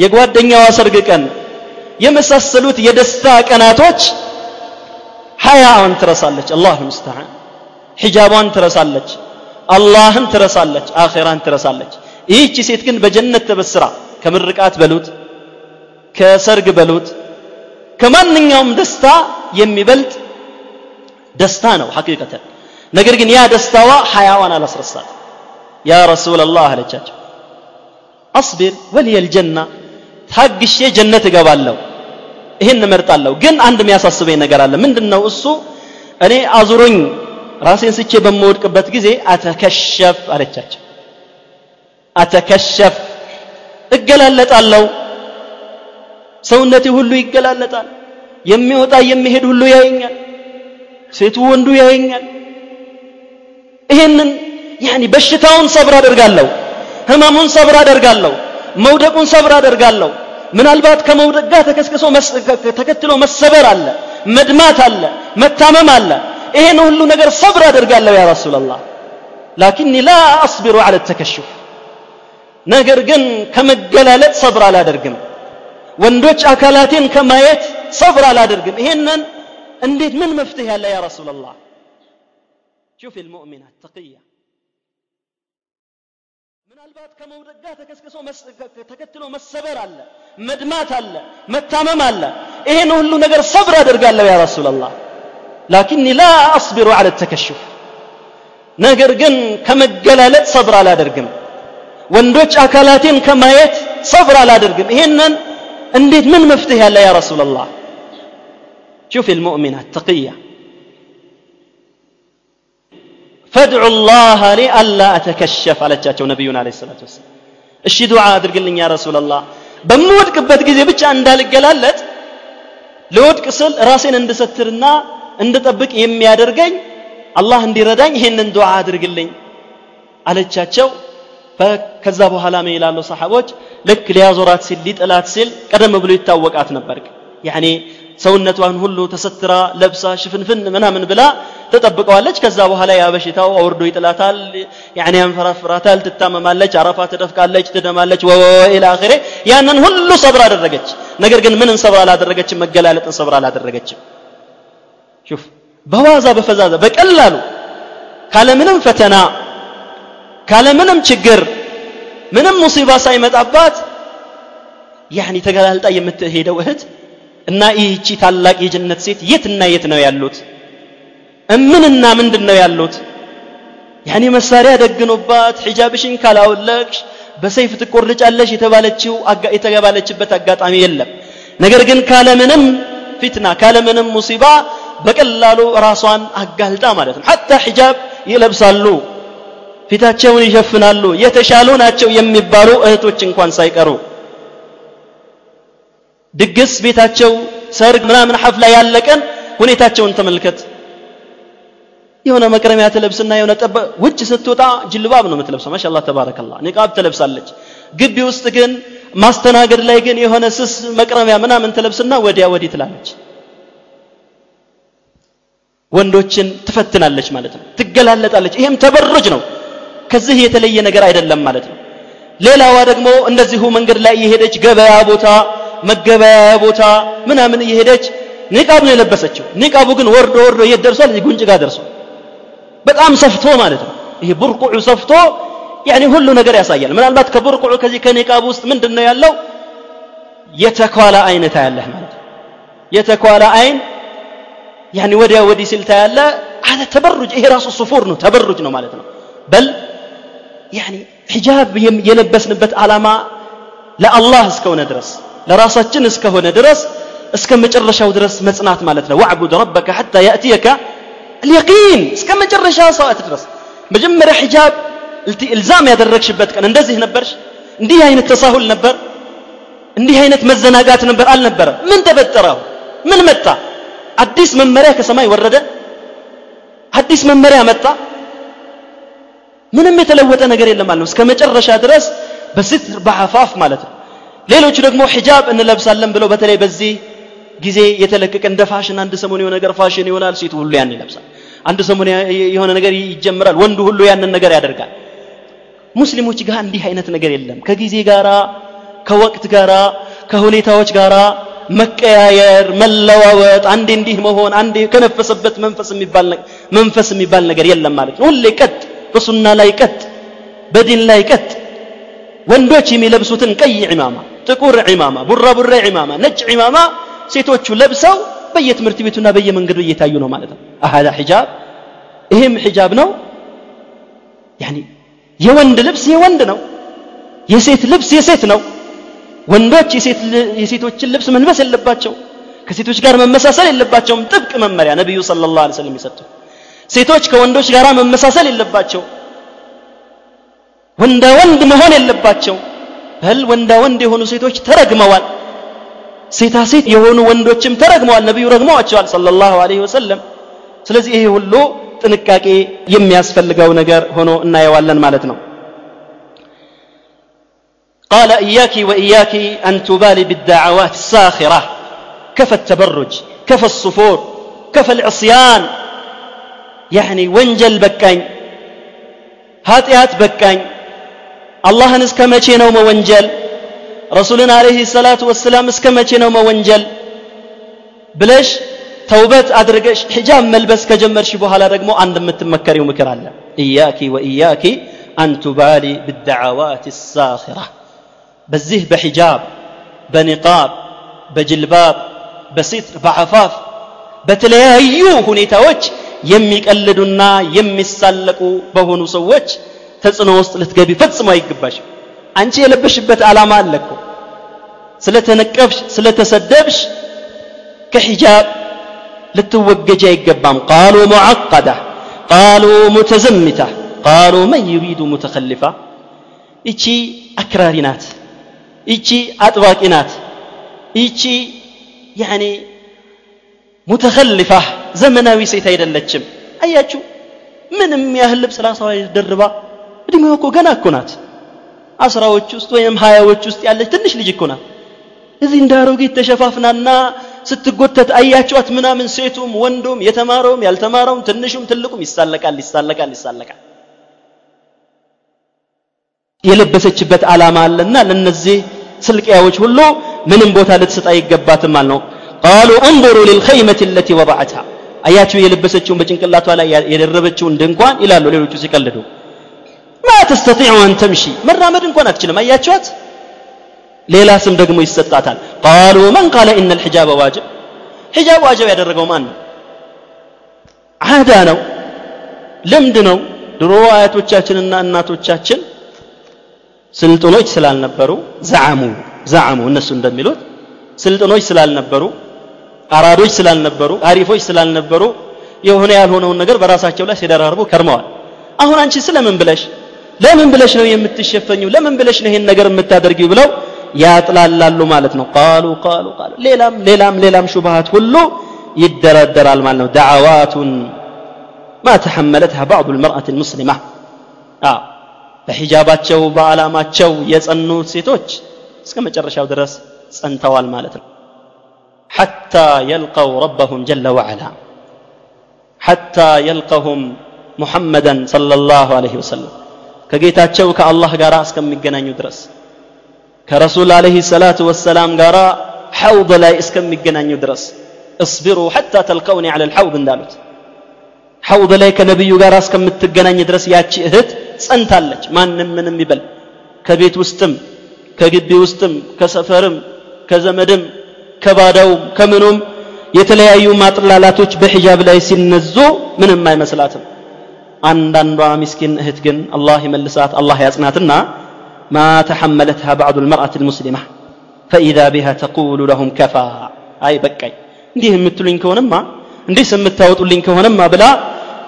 የጓደኛዋ ሰርግ ቀን የመሳሰሉት የደስታ ቀናቶች ሀያዋን ትረሳለች። አላህ ሙስተዓን። ሒጃቧን ትረሳለች። አላህን ትረሳለች። አኼራን ትረሳለች። ይህቺ ሴት ግን በጀነት ተበስራ ከምርቃት በሉት ከሰርግ በሉት ከማንኛውም ደስታ የሚበልጥ ደስታ ነው ሐቂቀተን ነገር ግን ያ ደስታዋ ሀያዋን አላስረሳት ያ ረሱላላህ አለቻቸው አስቢር ወልየ ልጀና ታግሼ ጀነት እገባለሁ ይህን እመርጣለሁ። ግን አንድ የሚያሳስበኝ ነገር አለ። ምንድን ነው እሱ? እኔ አዙሮኝ ራሴን ስቼ በምወድቅበት ጊዜ አተከሸፍ አለቻቸው። አተከሸፍ እገላለጣለሁ ሰውነቴ ሁሉ ይገላለጣል። የሚወጣ የሚሄድ ሁሉ ያየኛል። ሴቱ ወንዱ ያየኛል። ይሄንን ያኒ በሽታውን ሰብር አደርጋለሁ። ህመሙን ሰብር አደርጋለሁ። መውደቁን ሰብር አደርጋለሁ። ምናልባት ከመውደቅ ጋር ተከስክሶ ተከትሎ መሰበር አለ መድማት አለ መታመም አለ። ይሄን ሁሉ ነገር ሰብር አደርጋለሁ ያ ረሱላላህ። ላኪኒ ላ አስቢሩ አለ ተከሹፍ ነገር ግን ከመገላለጥ ሰብር አላደርግም ወንዶች አካላቴን ከማየት ሰብር አላደርግም ይሄንን እንዴት ምን መፍትሄ ያለ ያ ረሱላላህ ሹፍ ልሙእሚናት ተቅያ ምናልባት ከመውደቅ ጋር ተከስክሶ ተከትሎ መሰበር አለ መድማት አለ መታመም አለ ይሄን ሁሉ ነገር ሰብር አደርጋለሁ ያ ረሱላላህ ላኪኒ ላ አስቢሩ አለ ተከሹፍ ነገር ግን ከመገላለጥ ሰብር አላደርግም ወንዶች አካላቴን ከማየት ሰብር አላደርግም ይሄንን እንዴት ምን መፍትሄ ያለ ያ ረሱላላህ ሹፍ ልሙእሚናት ተቅያ ፈድዑ ላህ ሊ አላ አተከሸፍ አለቻቸው ነቢዩን አለ ሰላት ወሰላም እሺ ዱዓ አድርግልኝ ያ ረሱላላህ በምወድቅበት ጊዜ ብቻ እንዳልገላለጥ ለወድቅ ስል ራሴን እንድሰትርና እንድጠብቅ የሚያደርገኝ አላህ እንዲረዳኝ ይህንን ዱዓ አድርግልኝ አለቻቸው ከዛ በኋላ ምን ይላሉ ሰሓቦች? ልክ ሊያዞራት ሲል ሊጥላት ሲል ቀደም ብሎ ይታወቃት ነበር። ያኔ ሰውነቷን ሁሉ ተሰትራ ለብሳ ሽፍንፍን ምናምን ብላ ተጠብቀዋለች። ከዛ በኋላ ያ በሽታው አውርዶ ይጥላታል ያኔ ያንፈራፍራታል ትታመማለች አረፋ ትደፍቃለች ትደማለች ወኢላ አኺሬ። ያንን ሁሉ ሰብር አደረገች። ነገር ግን ምንን ሰብር አላደረገችም? መገላለጥን ሰብር አላደረገችም። ሹፍ በዋዛ በፈዛዛ በቀላሉ ካለምንም ፈተና ካለምንም ችግር ምንም ሙሲባ ሳይመጣባት ያኒ ተገላልጣ የምትሄደው እህት እና ይህቺ ታላቅ የጀነት ሴት የትና የት ነው ያሉት? ምንና ምንድን ነው ያሉት? ያኔ መሳሪያ ደግኖባት ሒጃብሽን ካላወለቅሽ በሰይፍ ትቆርጫለሽ የተባለችው የተባለችበት አጋጣሚ የለም። ነገር ግን ካለምንም ፊትና ካለምንም ሙሲባ በቀላሉ ራሷን አጋልጣ ማለት ነው። ሐታ ሒጃብ ይለብሳሉ ፊታቸውን ይሸፍናሉ። የተሻሉ ናቸው የሚባሉ እህቶች እንኳን ሳይቀሩ ድግስ ቤታቸው ሰርግ ምናምን ሐፍላ ያለቀን ሁኔታቸውን ተመልከት። የሆነ መቅረሚያ ትለብስና የሆነ ጠበ ውጭ ስትወጣ ጅልባብ ነው የምትለብሰው። ማሻአላህ ተባረከላ ኒቃብ ትለብሳለች። ግቢ ውስጥ ግን ማስተናገድ ላይ ግን የሆነ ስስ መቅረሚያ ምናምን ትለብስና ወዲያ ወዲህ ትላለች። ወንዶችን ትፈትናለች ማለት ነው። ትገላለጣለች። ይሄም ተበሩጅ ነው ከዚህ የተለየ ነገር አይደለም ማለት ነው። ሌላዋ ደግሞ እንደዚሁ መንገድ ላይ እየሄደች ገበያ ቦታ መገበያያ ቦታ ምናምን እየሄደች ኒቃብ ነው የለበሰችው። ኒቃቡ ግን ወርዶ ወርዶ የት ደርሷል? ጉንጭ ጋር ደርሷል። በጣም ሰፍቶ ማለት ነው። ይሄ ቡርቁዑ ሰፍቶ ያኒ ሁሉ ነገር ያሳያል። ምናልባት ከቡርቁዑ ከዚህ ከኒቃብ ውስጥ ምንድን ነው ያለው? የተኳላ አይነት ያለህ ማለት የተኳላ አይን ያኒ ወዲያ ወዲህ ሲል ታያለ አለ ተበሩጅ። ይሄ ራሱ ሱፉር ነው ተበሩጅ ነው ማለት ነው። በል ያኒ ሒጃብ የለበስንበት ዓላማ ለአላህ እስከሆነ ድረስ ለራሳችን እስከሆነ ድረስ እስከ መጨረሻው ድረስ መጽናት ማለት ነው ወዕቡድ ረበከ ሐታ ያእትየከ اليقين እስከ መጨረሻ ሰዓት ድረስ መጀመሪያ ሒጃብ እልዛም ያደረግሽበት ቀን እንደዚህ ነበርሽ እንዲህ አይነት ተሳሁል ነበር እንዲህ አይነት መዘናጋት ነበር አልነበረ ምን ተፈጠረው ምን መጣ አዲስ መመሪያ ከሰማይ ወረደ አዲስ መመሪያ መጣ ምንም የተለወጠ ነገር የለም ማለት ነው። እስከ መጨረሻ ድረስ በስትር በአፋፍ ማለት ነው። ሌሎቹ ደግሞ ሒጃብ እንለብሳለን ብለው በተለይ በዚህ ጊዜ የተለቀቀ እንደ ፋሽን አንድ ሰሞን የሆነ ነገር ፋሽን ይሆናል ሴቱ ሁሉ ያን ይለብሳል። አንድ ሰሞን የሆነ ነገር ይጀምራል ወንዱ ሁሉ ያንን ነገር ያደርጋል። ሙስሊሞች ጋር እንዲህ አይነት ነገር የለም። ከጊዜ ጋራ ከወቅት ጋራ ከሁኔታዎች ጋራ መቀያየር መለዋወጥ አንዴ እንዲህ መሆን አንዴ ከነፈሰበት መንፈስ የሚባል መንፈስ የሚባል ነገር የለም ማለት ነው። ሁሌ ቀጥ በሱና ላይ ቀጥ በዲን ላይ ቀጥ ወንዶች የሚለብሱትን ቀይ ዒማማ ጥቁር ዒማማ ቡራ ቡራ ዒማማ ነጭ ዒማማ ሴቶቹ ለብሰው በየትምህርት ቤቱና በየመንገዱ እየታዩ ነው ማለት ነው አሃዳ ሒጃብ ይሄም ሒጃብ ነው ያኒ የወንድ ልብስ የወንድ ነው የሴት ልብስ የሴት ነው ወንዶች የሴቶችን ልብስ መልበስ የለባቸው ከሴቶች ጋር መመሳሰል የለባቸውም ጥብቅ መመሪያ ነቢዩ ስለ ላሁ ለ ሰለም የሰጡ ሴቶች ከወንዶች ጋር መመሳሰል የለባቸው ወንዳ ወንድ መሆን የለባቸው በል ወንዳ ወንድ የሆኑ ሴቶች ተረግመዋል ሴታ ሴት የሆኑ ወንዶችም ተረግመዋል ነቢዩ ረግመዋቸዋል ሰለላሁ ዐለይሂ ወሰለም ስለዚህ ይሄ ሁሉ ጥንቃቄ የሚያስፈልገው ነገር ሆኖ እናየዋለን ማለት ነው قال إياك وإياك أن تبالي بالدعوات الساخرة كفى التبرج كفى الصفور كفى العصيان ያኔ ወንጀል በቃኝ ኃጢአት በቃኝ አላህን እስከ መቼ ነው መወንጀል ረሱልን አለህ ሰላት ወሰላም እስከ መቼ ነው መወንጀል ብለሽ ተውበት አድርገሽ ሒጃብ መልበስ ከጀመርሽ በኋላ ደግሞ አንድ የምትመከሪው ምክር አለ እያኪ ወእያኪ አንቱባሊ ብዳዕዋት ሳኪራ በዚህ በሒጃብ በኒቃብ በጅልባብ በሲትር በአፋፍ በተለያዩ ሁኔታዎች የሚቀልዱና የሚሳለቁ በሆኑ ሰዎች ተጽዕኖ ውስጥ ልትገቢ ፈጽሞ አይገባሽም። አንቺ የለበሽበት ዓላማ አለ እኮ። ስለተነቀብሽ ስለተሰደብሽ ከሒጃብ ልትወገጅ አይገባም። ቃሉ ሙዓቀዳ ቃሉ ሙተዘምታ ቃሉ መን ዩሪዱ ሙተኸልፋ ይቺ አክራሪ ናት። ይቺ አጥባቂ ናት። ይቺ ያኒ ሙተኸልፋ ዘመናዊ ሴት አይደለችም። አያችሁ? ምንም ያህል ልብስ ራሷ ደርባ እድሜዋ እኮ ገና እኮ ናት። አስራዎች ውስጥ ወይም ሀያዎች ውስጥ ያለች ትንሽ ልጅ እኮ ናት። እዚህ እንደ አሮጌት ተሸፋፍናና ስትጎተት አያቸዋት ምናምን ሴቱም ወንዱም የተማረውም ያልተማረውም ትንሹም ትልቁም ይሳለቃል ይሳለቃል ይሳለቃል። የለበሰችበት ዓላማ አለና ለነዚህ ስልቅያዎች ሁሉ ምንም ቦታ ልትሰጥ አይገባትም አልነው ቃሉ እንظሩ ልልኸይመት ለቲ ወضዐትሃ አያችሁ የለበሰችውን በጭንቅላቷ ላይ የደረበችውን ድንኳን ይላሉ ሌሎቹ ሲቀልዱ። ማ ተስተጢዑ አን ተምሺ መራመድ እንኳን አትችልም። አያችኋት? ሌላ ስም ደግሞ ይሰጣታል። ቃሉ መን ቃለ ኢነ ልሒጃበ ዋጅብ ሒጃብ ዋጅብ ያደረገው ማን ነው? ዓዳ ነው ልምድ ነው። ድሮ አያቶቻችንና እናቶቻችን ስልጥኖች ስላልነበሩ ዘዓሙ ዘዓሙ እነሱ እንደሚሉት ስልጥኖች ስላልነበሩ አራዶች ስላልነበሩ አሪፎች ስላልነበሩ የሆነ ያልሆነውን ነገር በራሳቸው ላይ ሲደራርቡ ከርመዋል አሁን አንቺ ስለምን ብለሽ ለምን ብለሽ ነው የምትሸፈኙ ለምን ብለሽ ነው ይሄን ነገር የምታደርጊው ብለው ያጥላላሉ ማለት ነው ቃሉ ቃሉ ቃሉ ሌላም ሌላም ሌላም ሹብሃት ሁሉ ይደረደራል ማለት ነው ደዓዋቱን ما تحملتها بعض المرأة المسلمة آه በሒጃባቸው በዓላማቸው የጸኑት ሴቶች እስከ መጨረሻው ድረስ ጸንተዋል ማለት ነው حتى يلقوا ربهم جل وعلا. حتى يلقهم محمدا صلى الله عليه وسلم. كجيتاتشو كالله غارا اسكم يدرس كرسول عليه الصلاة والسلام غارا حوض لا اسكم يدرس اصبروا حتى تلقوني على الحوض اندالوت حوض ليك نبي غارا اسكم متجنان يدرس يا اهت سنتالج ما نم من يبل كبيت وستم كجبي وستم كسفرم كزمدم ከባዳው ከምኑም የተለያዩ ማጥላላቶች በሒጃብ ላይ ሲነዙ ምንም አይመስላትም አንዳንዷ ሚስኪን እህት ግን አላህ ይመልሳት አላህ ያጽናትና ማ ተሐመለትሃ ባዕዱ ልመርአት ልሙስሊማ ፈኢዛ ቢሃ ተቁሉ ለሁም ከፋ አይ በቃይ እንዲህ የምትሉኝ ከሆነማ እንዲህ የምታወጡልኝ ከሆነማ ብላ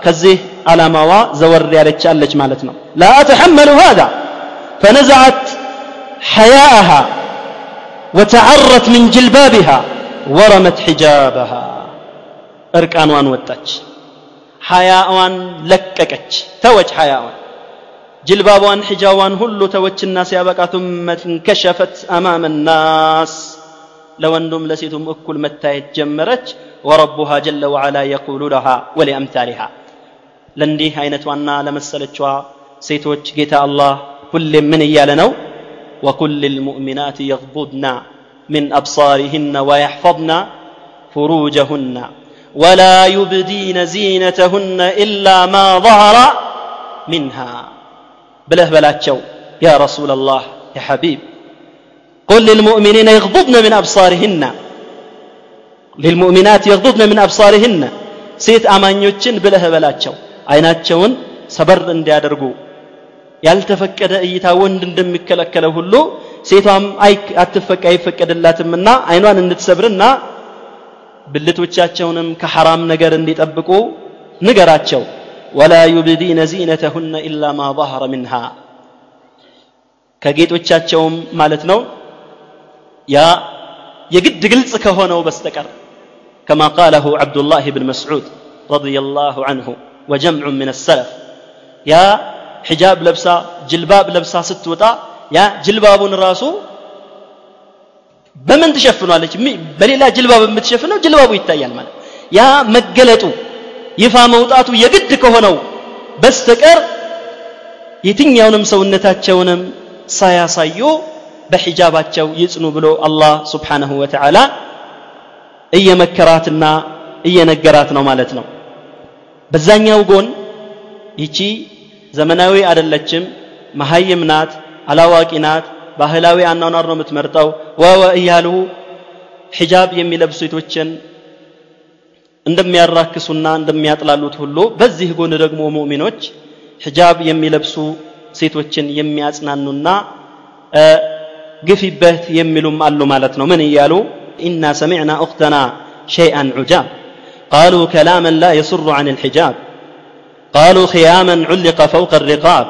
ከዚህ ዓላማዋ ዘወር ያለች አለች ማለት ነው ላ አተሐመሉ ሃዛ ፈነዛዓት ሐያአሃ وتعرت من جلبابها ورمت حجابها እርቃኗን ወጣች ሐያዋን ለቀቀች ተወች ሐያዋን ጅልባቧን ሒጃዋን ሁሉ ተወችና ሲያበቃ ثم انكشفت امام الناس ለወንዱም ለሴቱም እኩል መታየት ጀመረች وربها جل وعلا يقول لها ولأمثالها ለእንዲህ አይነቷና ለመሰለቿ ሴቶች ጌታ አላህ ሁሌም ምን እያለ ነው وقل للمؤمنات يغضضن من أبصارهن ويحفظن فروجهن ولا يبدين زينتهن إلا ما ظهر منها بله بلاتشو يا رسول الله يا حبيب قل للمؤمنين يغضضن من أبصارهن للمؤمنات يغضضن من أبصارهن سيت أمانيوتشن بله بلاتشو አይናቸውን ሰበር እንዲያደርጉ ያልተፈቀደ እይታ ወንድ እንደሚከለከለ ሁሉ ሴቷም አትፈቅ አይፈቀድላትምና አይኗን እንድትሰብርና ብልቶቻቸውንም ከሐራም ነገር እንዲጠብቁ ንገራቸው ولا يبدين زينتهن إلا ما ظهر منها ከጌጦቻቸውም ማለት ነው ያ የግድ ግልጽ ከሆነው በስተቀር كما قاله عبد الله بن مسعود رضي الله عنه وجمع من السلف يا ሒጃብ ለብሳ ጅልባብ ለብሳ ስትወጣ ያ ጅልባቡን ራሱ በምን ትሸፍኗለች? በሌላ ጅልባብ የምትሸፍነው ጅልባቡ ይታያል ማለት ያ መገለጡ ይፋ መውጣቱ የግድ ከሆነው በስተቀር የትኛውንም ሰውነታቸውንም ሳያሳዩ በሒጃባቸው ይጽኑ ብሎ አላህ ስብሓንሁ ወተዓላ እየመከራትና እየነገራት ነው ማለት ነው። በዛኛው ጎን ይቺ ዘመናዊ አደለችም መሀይም ናት አላዋቂ ናት ባህላዊ አኗኗር ነው የምትመርጠው ወወ እያሉ ሒጃብ የሚለብሱ ሴቶችን እንደሚያራክሱና እንደሚያጥላሉት ሁሉ በዚህ ጎን ደግሞ ሙእሚኖች ሒጃብ የሚለብሱ ሴቶችን የሚያጽናኑና ግፊበት የሚሉም አሉ ማለት ነው ምን እያሉ ኢና ሰሚዕና ኡክተና ሸይአን ዑጃብ قالوا كلاما لا يصر عن الحجاب قالوا خياما علق فوق الرقاب.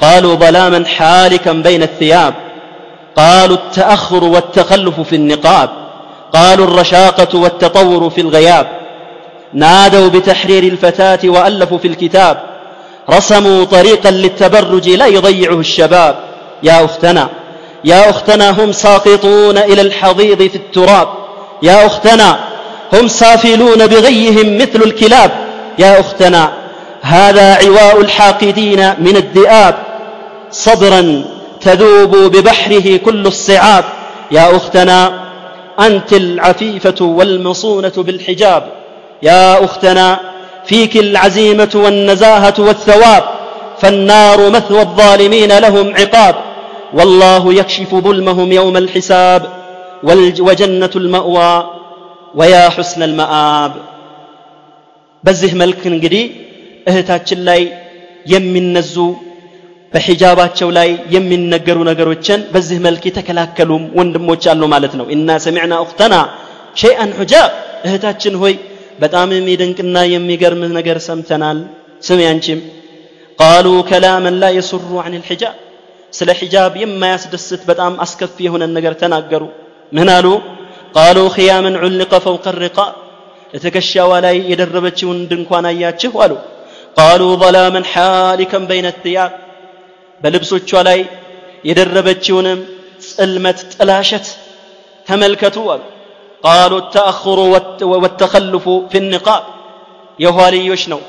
قالوا ظلاما حالكا بين الثياب. قالوا التأخر والتخلف في النقاب. قالوا الرشاقة والتطور في الغياب. نادوا بتحرير الفتاة وألفوا في الكتاب. رسموا طريقا للتبرج لا يضيعه الشباب. يا أختنا يا أختنا هم ساقطون إلى الحضيض في التراب. يا أختنا هم سافلون بغيهم مثل الكلاب. يا أختنا هذا عواء الحاقدين من الذئاب صبرا تذوب ببحره كل الصعاب يا أختنا أنت العفيفة والمصونة بالحجاب يا أختنا فيك العزيمة والنزاهة والثواب فالنار مثوى الظالمين لهم عقاب والله يكشف ظلمهم يوم الحساب وجنة المأوى ويا حسن المآب በዚህ መልክ እንግዲህ እህታችን ላይ የሚነዙ በሒጃባቸው ላይ የሚነገሩ ነገሮችን በዚህ መልክ የተከላከሉም ወንድሞች አሉ ማለት ነው ኢና ሰሚዕና ኡክተና ሸይአን ሑጃብ እህታችን ሆይ በጣም የሚደንቅና የሚገርምህ ነገር ሰምተናል ስም ያንቺም ቃሉ ከላመን ላ የሱሩ አን ልሒጃብ ስለ ሒጃብ የማያስደስት በጣም አስከፊ የሆነን ነገር ተናገሩ ምን አሉ ቃሉ ኽያምን ዑልቀ ፈውቀ ሪቃብ ለትከሻዋ ላይ የደረበችውን ድንኳን አያችሁ አሉ قالوا ظلاما حالكا بين الثياب. بلبسوا تشولاي يدربتشونم سلمة تلاشت تملكتوا قالوا التأخر والتخلف في النقاب يهوالي يشنو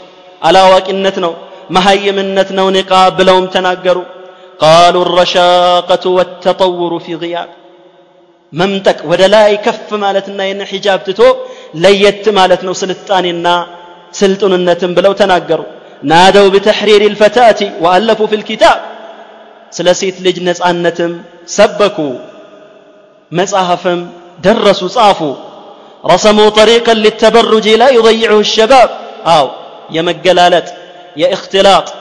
على واكنتنو ما هي منتنو نقاب لهم تناقروا قالوا الرشاقة والتطور في غياب ممتك ودلاي كف مالتنا ان حجاب تتو ليت مالتنا وسلطاننا سلطن النتن بلو تناقروا نادوا بتحرير الفتاة وألفوا في الكتاب. سلسيت لجنة أنتم سبكوا مصاحفهم درسوا صافوا رسموا طريقا للتبرج لا يضيعه الشباب أو يا مجلالات يا اختلاط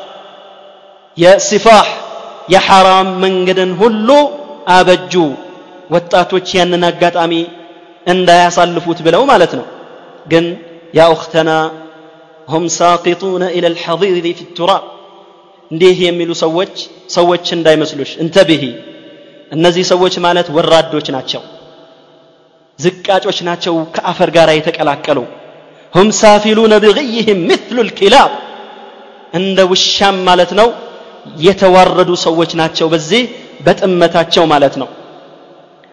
يا سفاح يا حرام من قدن هلو أبجو واتاتوش يننا قطامي إن لا يصلفوت بلو مالتنا قن يا أختنا ሁም ሳቂጡነ ኢለ ልሐዲድ ፊ ቱራብ እንዲህ የሚሉ ሰዎች ሰዎች እንዳይመስሉሽ እንተብሂ እነዚህ ሰዎች ማለት ወራዶች ናቸው ዝቃጮች ናቸው ከአፈር ጋር የተቀላቀሉ ሁም ሳፊሉነ ብግይህም ምትሉ ልኪላብ እንደ ውሻም ማለት ነው የተዋረዱ ሰዎች ናቸው በዚህ በጥመታቸው ማለት ነው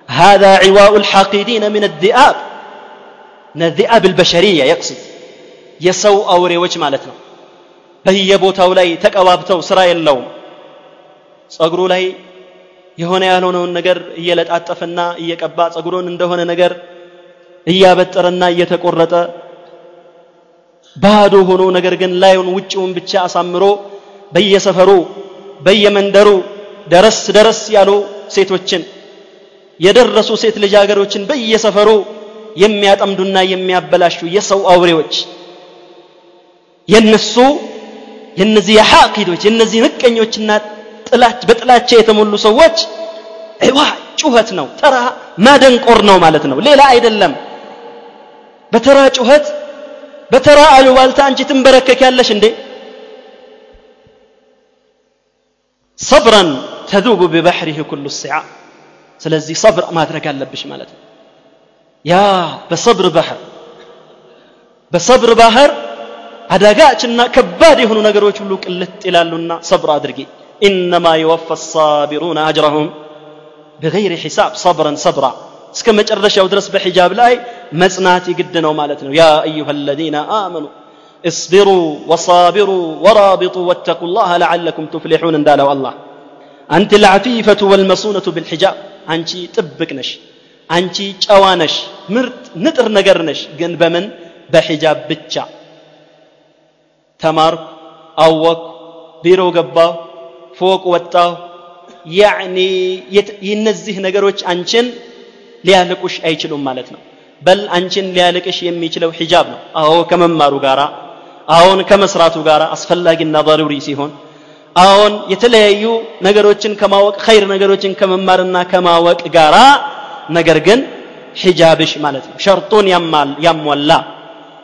هذا عواء الحاقدين من الذئاب الذئاب البشرية يقصد የሰው አውሬዎች ማለት ነው። በየቦታው ላይ ተቀባብተው ስራ የለውም። ጸጉሩ ላይ የሆነ ያልሆነውን ነገር እየለጣጠፈና እየቀባ ጸጉሩን እንደሆነ ነገር እያበጠረና እየተቆረጠ ባዶ ሆኖ ነገር ግን ላዩን ውጭውን ብቻ አሳምሮ በየሰፈሩ በየመንደሩ ደረስ ደረስ ያሉ ሴቶችን የደረሱ ሴት ልጃገሮችን በየሰፈሩ የሚያጠምዱና የሚያበላሹ የሰው አውሬዎች የነሱ የነዚህ የሐቂዶች የነዚህ ምቀኞችና ጥላች በጥላቻ የተሞሉ ሰዎች እዋ ጩኸት ነው ተራ ማደንቆር ነው ማለት ነው ሌላ አይደለም በተራ ጩኸት በተራ አሉባልታ አንቺ ትንበረከክ ያለሽ እንዴ ሰብረን ተذوب ببحره كل الصعاب ስለዚህ ሰብር ማድረግ አለብሽ ማለት ነው ያ በሰብር ባህር በሰብር ባህር አዳጋችና ከባድ የሆኑ ነገሮች ሁሉ ቅልጥ ይላሉና ሰብር አድርጊ ኢነማ የወፈ ሳቢሩን አጅረሁም በገይር ሒሳብ ሰብረን ሰብራ እስከ መጨረሻው ድረስ በሒጃብ ላይ መጽናት ይግድ ነው ማለት ነው ያ አዩሃ አለዚነ አመኑ اصبروا وصابروا ورابطوا واتقوا الله لعلكم تفلحون እንዳለው አላህ አንተ العفيفة والمصونة بالحجاب አንቺ ጥብቅ ነሽ አንቺ ጨዋ ነሽ ምርጥ ንጥር ነገር ነሽ ግን በምን በሒጃብ ብቻ ተማርኩ አወቅኩ ቢሮ ገባሁ ፎቅ ወጣሁ ያዕኒ እነዚህ ነገሮች አንቺን ሊያልቁሽ አይችሉም ማለት ነው በል አንቺን ሊያልቅሽ የሚችለው ሒጃብ ነው አዎ ከመማሩ ጋራ አዎን ከመስራቱ ጋር አስፈላጊና ضروري ሲሆን አዎን የተለያዩ ነገሮችን ከማወቅ ኸይር ነገሮችን ከመማርና ከማወቅ ጋራ ነገር ግን ሒጃብሽ ማለት ነው ሸርጡን ያሟላ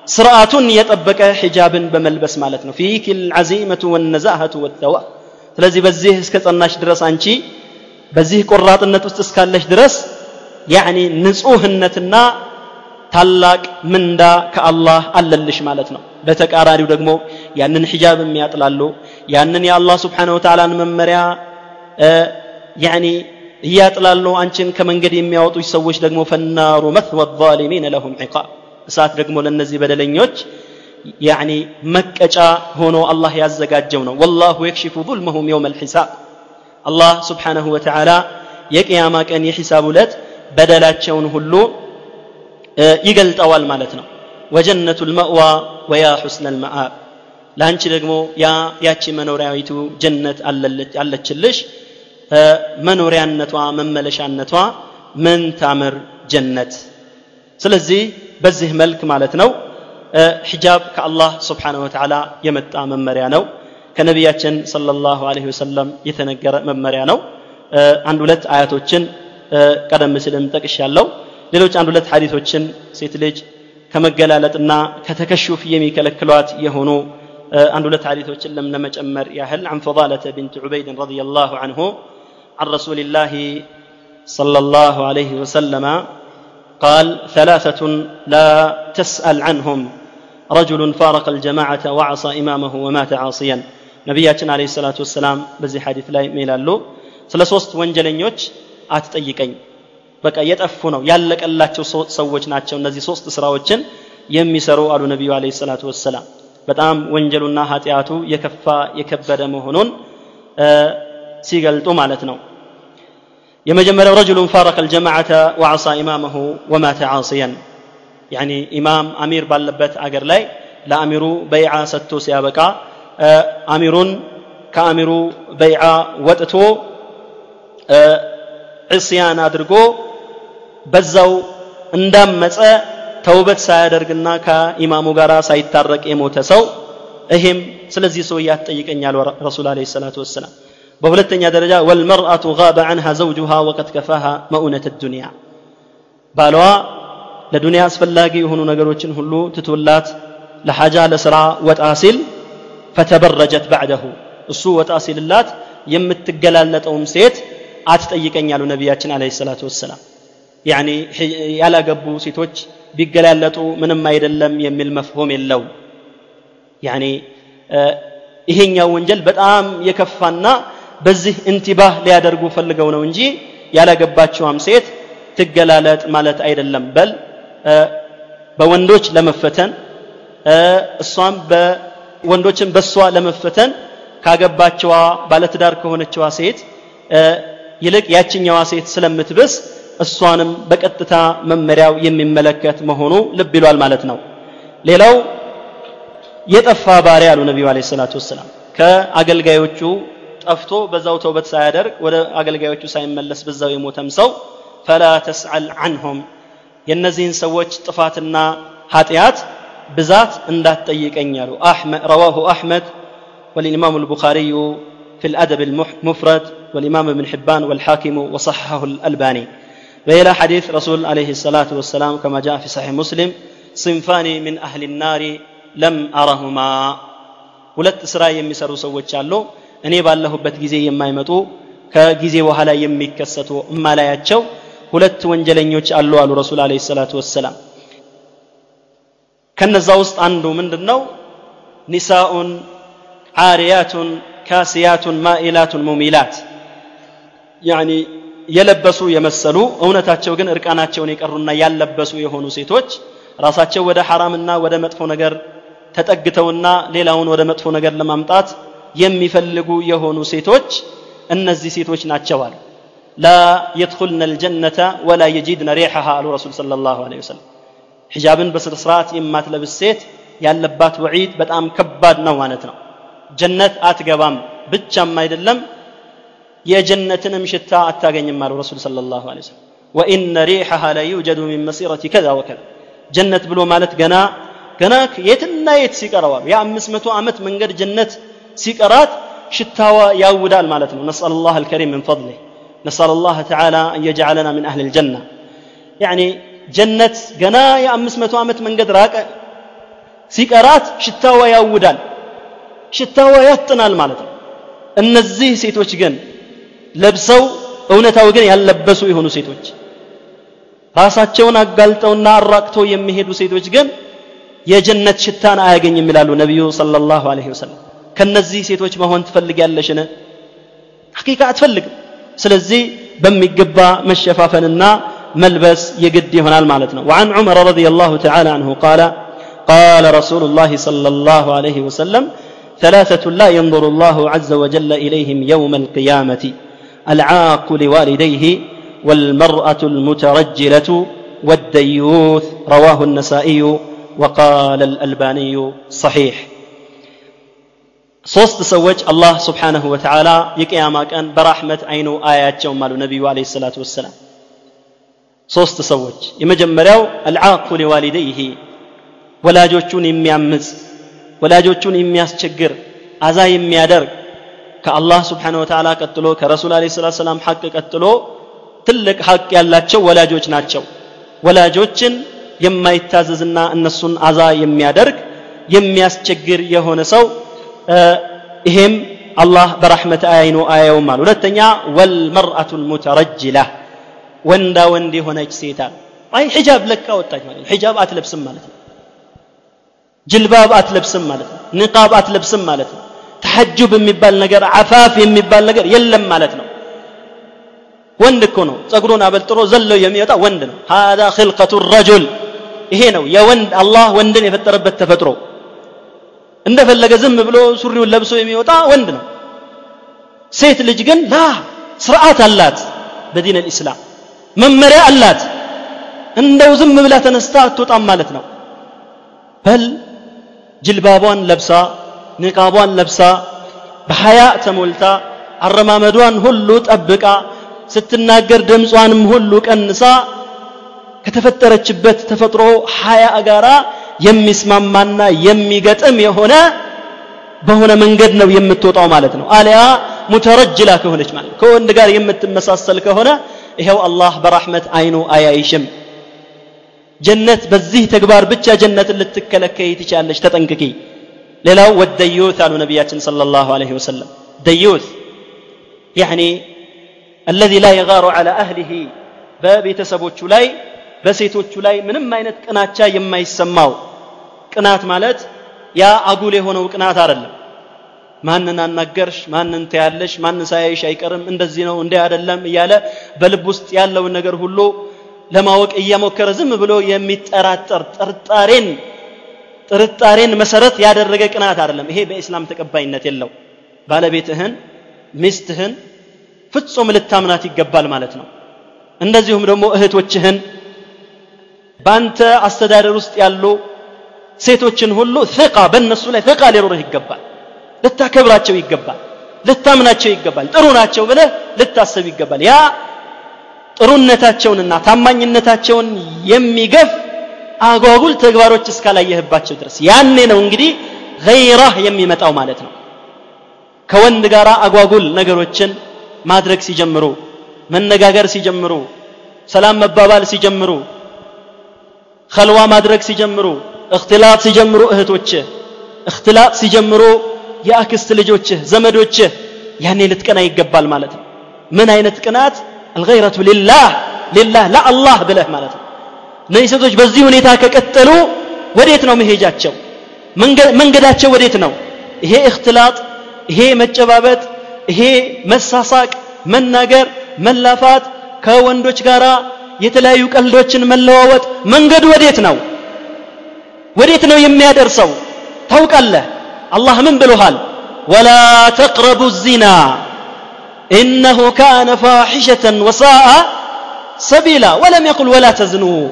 ስርዓቱን የጠበቀ ሒጃብን በመልበስ ማለት ነው ፊክ ልዓዚመቱ ወነዛሀቱ ወተዋ ስለዚህ በዚህ እስከ ጸናሽ ድረስ አንቺ በዚህ ቆራጥነት ውስጥ እስካለሽ ድረስ ያዕኒ ንጹህነትና ታላቅ ምንዳ ከአላህ አለልሽ ማለት ነው በተቃራኒው ደግሞ ያንን ሒጃብ የሚያጥላሉ ያንን የአላህ ስብሓን ወተዓላን መመሪያ ያኒ እያጥላሉ አንቺን ከመንገድ የሚያወጡ ሰዎች ደግሞ ፈናሩ መትወ ዛሊሚን ለሁም ዒቃብ እሳት ደግሞ ለእነዚህ በደለኞች ያኒ መቀጫ ሆኖ አላህ ያዘጋጀው ነው። ወላሁ የክሽፉ ظልመሁም የውም አልሒሳብ አላህ ስብሓንሁ ወተዓላ የቅያማ ቀን የሒሳብ ዕለት በደላቸውን ሁሉ ይገልጠዋል ማለት ነው። ወጀነቱ ልመእዋ ወያ ሑስነ ልመአብ ለአንቺ ደግሞ ያ ያቺ መኖሪያዊቱ ጀነት አለችልሽ። መኖሪያነቷ መመለሻነቷ ምን ታምር ጀነት። ስለዚህ በዚህ መልክ ማለት ነው ሒጃብ ከአላህ ስብሓንሁ ወተዓላ የመጣ መመሪያ ነው ከነቢያችን ሰለላሁ ዐለይሂ ወሰለም የተነገረ መመሪያ ነው አንድ ሁለት አያቶችን ቀደም ሲልም ጠቅሻለሁ ሌሎች አንድ ሁለት ሐዲቶችን ሴት ልጅ ከመገላለጥና ከተከሹፍ የሚከለክሏት የሆኑ አንድ ሁለት ሐዲቶችን ለም ለመጨመር ያህል عن فضالة بنت عبيد رضي الله عنه عن رسول الله صلى الله عليه وسلم قال ثلاثة لا تسأل عنهم رجل فارق الجماعة وعصى إمامه ومات عاصيا ነቢያችን አለ ሰላቱ ወሰላም በዚህ ሐዲት ላይ ሜላሉ ስለ ሶስት ወንጀለኞች አትጠይቀኝ በቃ የጠፉ ነው ያለቀላቸው ሰዎች ናቸው እነዚህ ሶስት ስራዎችን የሚሰሩ አሉ ነቢዩ አለ ሰላቱ ወሰላም በጣም ወንጀሉና ኃጢአቱ የከፋ የከበደ መሆኑን ሲገልጡ ማለት ነው የመጀመሪያው ረጅሉን ፋረቀ አልጀማዓተ ወዓሳ ኢማመሁ ወማተ ዓሲያን። ያኒ ኢማም አሚር ባለበት አገር ላይ ለአሚሩ በይዓ ሰጥቶ ሲያበቃ አሚሩን ከአሚሩ በይዓ ወጥቶ ዕስያን አድርጎ በዛው እንዳመፀ ተውበት ሳያደርግና ከኢማሙ ጋር ሳይታረቅ የሞተ ሰው ይሄም ስለዚህ ሰው ያትጠይቀኛል ረሱል አለ ሰላቱ ወሰላም በሁለተኛ ደረጃ ወልመርአቱ ጋበ አንሃ ዘውጁሃ ወቀድ ከፋሃ መኡነት ዱንያ ባለዋ ለዱንያ አስፈላጊ የሆኑ ነገሮችን ሁሉ ትቶላት ለሐጃ ለስራ ወጣ ሲል ፈተበረጀት ባዕደሁ እሱ ወጣ ሲልላት የምትገላለጠውም ሴት አትጠይቀኛሉ ነቢያችን አለ ሰላቱ ወሰላም ያኒ ያላገቡ ሴቶች ቢገላለጡ ምንም አይደለም የሚል መፍሆም የለው ያኒ ይሄኛው ወንጀል በጣም የከፋና በዚህ እንቲባህ ሊያደርጉ ፈልገው ነው እንጂ ያላገባቸዋም ሴት ትገላለጥ ማለት አይደለም። በል በወንዶች ለመፈተን እሷም በወንዶችን በእሷ ለመፈተን ካገባቸዋ ባለትዳር ከሆነችዋ ሴት ይልቅ ያችኛዋ ሴት ስለምትብስ እሷንም በቀጥታ መመሪያው የሚመለከት መሆኑ ልብ ይሏል ማለት ነው። ሌላው የጠፋ ባሪያ አሉ ነቢዩ አለ ሰላቱ ወሰላም። ከአገልጋዮቹ ጠፍቶ በዛው ተውበት ሳያደርግ ወደ አገልጋዮቹ ሳይመለስ በዛው የሞተም ሰው ፈላ ተስአል አንሁም የእነዚህን ሰዎች ጥፋትና ኃጢአት ብዛት እንዳትጠይቀኝ አሉ ረዋሁ አሕመድ والإمام البخاري في الأدب المفرد والإمام ابن حبان والحاكم وصححه الألباني وإلى حديث رسول عليه الصلاة والسلام كما جاء في صحيح مسلم صنفان من أهل النار لم أرهما ሁለት ስራ የሚሰሩ ሰዎች አሉ እኔ ባለሁበት ጊዜ የማይመጡ ከጊዜ በኋላ የሚከሰቱ እማላያቸው ሁለት ወንጀለኞች አሉ አሉ ረሱል አለ ሰላቱ ወሰላም። ከነዛ ውስጥ አንዱ ምንድን ነው ኒሳኡን ዓሪያቱን ካሲያቱን ማኢላቱን ሙሚላት። የለበሱ የመሰሉ እውነታቸው ግን እርቃናቸውን የቀሩና ያለበሱ የሆኑ ሴቶች ራሳቸው ወደ ሐራምና ወደ መጥፎ ነገር ተጠግተውና ሌላውን ወደ መጥፎ ነገር ለማምጣት የሚፈልጉ የሆኑ ሴቶች እነዚህ ሴቶች ናቸዋል ላ የድኹልነ ልጀነተ ወላ የጂድነ ሪሐሃ አሉ ረሱል ስለ ላሁ ለ ወሰለም። ሒጃብን በስርዓት የማትለብስ ሴት ያለባት ወዒድ በጣም ከባድ ነው ማለት ነው። ጀነት አትገባም ብቻም አይደለም የጀነትንም ሽታ አታገኝም አሉ ረሱል ስለ ላሁ ለ ወሰለም። ወኢነ ሪሐሃ ለዩጀዱ ሚን መሲረቲ ከዛ ወከዛ። ጀነት ብሎ ማለት ገና ገና የትና የት ሲቀረዋል የአምስት መቶ ዓመት መንገድ ጀነት ሲቀራት ሽታዋ ያውዳል ማለት ነው። ነስአል ላህ አልከሪም ምን ፈضሊ ነስአል ላህ ተዓላ አን የጅዓለና ምን አህል ልጀና ያኒ ጀነት ገና የአምስት መቶ ዓመት መንገድ ራቀ። ሲቀራት ሽታዋ ያውዳል ሽታዋ ያጥናል ማለት ነው። እነዚህ ሴቶች ግን ለብሰው እውነታው ግን ያለበሱ የሆኑ ሴቶች ራሳቸውን አጋልጠውና አራቅተው የሚሄዱ ሴቶች ግን የጀነት ሽታን አያገኝም ይላሉ ነቢዩ ሰለላሁ ዐለይሂ ወሰለም። ከነዚህ ሴቶች መሆን ትፈልጊያለሽን ሐቂቃ አትፈልግም ስለዚህ በሚገባ መሸፋፈንና ملبس يقد هنا المالتنا وعن عمر رضي الله تعالى عنه قال قال رسول الله صلى الله عليه وسلم ثلاثة لا ينظر الله عز وجل إليهم يوم القيامة العاق لوالديه والمرأة المترجلة والديوث رواه النسائي وقال الألباني صحيح ሶስት ሰዎች አላህ ስብሓንሁ ወተዓላ የቅያማ ቀን በራሕመት አይኑ አያቸው አሉ ነቢዩ አለ ሰላቱ ወሰላም። ሶስት ሰዎች የመጀመሪያው አልዓቁ ሊዋሊደይህ ወላጆቹን የሚያምፅ ወላጆቹን የሚያስቸግር አዛ የሚያደርግ ከአላህ ስብሓን ወተዓላ ቀጥሎ ከረሱል አለ ሰላት ሰላም ሐቅ ቀጥሎ ትልቅ ሐቅ ያላቸው ወላጆች ናቸው። ወላጆችን የማይታዘዝና እነሱን አዛ የሚያደርግ የሚያስቸግር የሆነ ሰው ይሄም አላህ በረሕመት አይኑ አያውም አሉ ሁለተኛ ወልመርአቱ ልሙተረጅላ ወንዳ ወንድ የሆነች ሴት አለ አይ ሒጃብ ለካ ወጣች ማለት ነው ሒጃብ አትለብስም ማለት ነው ጅልባብ አትለብስም ማለት ነው ንቃብ አትለብስም ማለት ነው ተሐጁብ የሚባል ነገር አፋፍ የሚባል ነገር የለም ማለት ነው ወንድ እኮ ነው ጸጉሩን አበልጥሮ ዘለው የሚወጣ ወንድ ነው هذا خلقة الرجل ይሄ ነው የወንድ አላህ ወንድን የፈጠረበት ተፈጥሮ እንደፈለገ ዝም ብሎ ሱሪውን ለብሶ የሚወጣ ወንድ ነው። ሴት ልጅ ግን ላ ስርዓት አላት በዲን ልእስላም መመሪያ አላት። እንደው ዝም ብላ ተነስታ አትወጣም ማለት ነው። በል ጅልባቧን ለብሳ ንቃቧን ለብሳ በሀያ ተሞልታ አረማመዷን ሁሉ ጠብቃ ስትናገር ድምጿንም ሁሉ ቀንሳ ከተፈጠረችበት ተፈጥሮ ሀያ ጋራ የሚስማማና የሚገጥም የሆነ በሆነ መንገድ ነው የምትወጣው ማለት ነው አሊያ ሙተረጅላ ከሆነች ማለት ከወንድ ጋር የምትመሳሰል ከሆነ ይኸው አላህ በራህመት አይኑ አያይሽም ጀነት በዚህ ተግባር ብቻ ጀነትን ልትከለከይ ትችላለች ተጠንቅቂ ሌላው ወደዩት አሉ ነቢያችን صلى الله عليه وسلم ደዩት يعني الذي لا يغار على أهله በቤተሰቦቹ ላይ በሴቶቹ ላይ ምንም አይነት ቅናቻ የማይሰማው ቅናት ማለት ያ አጉል የሆነው ቅናት አይደለም። ማንን አናገርሽ ማንን ተያለሽ ማንን ሳያይሽ አይቀርም እንደዚህ ነው እንዲህ አይደለም እያለ በልብ ውስጥ ያለውን ነገር ሁሉ ለማወቅ እየሞከረ ዝም ብሎ የሚጠራጠር ጥርጣሬን ጥርጣሬን መሰረት ያደረገ ቅናት አይደለም። ይሄ በእስላም ተቀባይነት የለው። ባለቤትህን ሚስትህን ፍጹም ልታምናት ይገባል ማለት ነው። እንደዚሁም ደግሞ እህቶችህን በአንተ አስተዳደር ውስጥ ያሉ ሴቶችን ሁሉ ፍቃ በእነሱ ላይ ፍቃ ሊኖርህ ይገባል። ልታከብራቸው ይገባል። ልታምናቸው ይገባል። ጥሩ ናቸው ብለህ ልታሰብ ይገባል። ያ ጥሩነታቸውንና ታማኝነታቸውን የሚገፍ አጓጉል ተግባሮች እስካላየህባቸው ድረስ ያኔ ነው እንግዲህ ገይራህ የሚመጣው ማለት ነው። ከወንድ ጋር አጓጉል ነገሮችን ማድረግ ሲጀምሩ መነጋገር ሲጀምሩ ሰላም መባባል ሲጀምሩ ከልዋ ማድረግ ሲጀምሩ እክትላጥ ሲጀምሩ እህቶችህ እክትላጥ ሲጀምሩ የአክስት ልጆችህ ዘመዶችህ ያኔ ልትቀና ይገባል ማለት ነው። ምን አይነት ቅናት? አልገይረቱ ሊላህ ሊላህ ለአላህ ብለህ ማለት ነው። እነዚህ ሴቶች በዚህ ሁኔታ ከቀጠሉ ወዴት ነው መሄጃቸው? መንገዳቸው ወዴት ነው? ይሄ እክትላጥ ይሄ መጨባበጥ ይሄ መሳሳቅ መናገር መላፋት ከወንዶች ጋር የተለያዩ ቀልዶችን መለዋወጥ መንገዱ ወዴት ነው ወዴት ነው የሚያደርሰው ታውቃለህ አላህ ምን ብሎሃል ወላ ተቅረቡ ዚና إنه كان فاحشة وساء سبيلا ولم يقل ولا تزنوا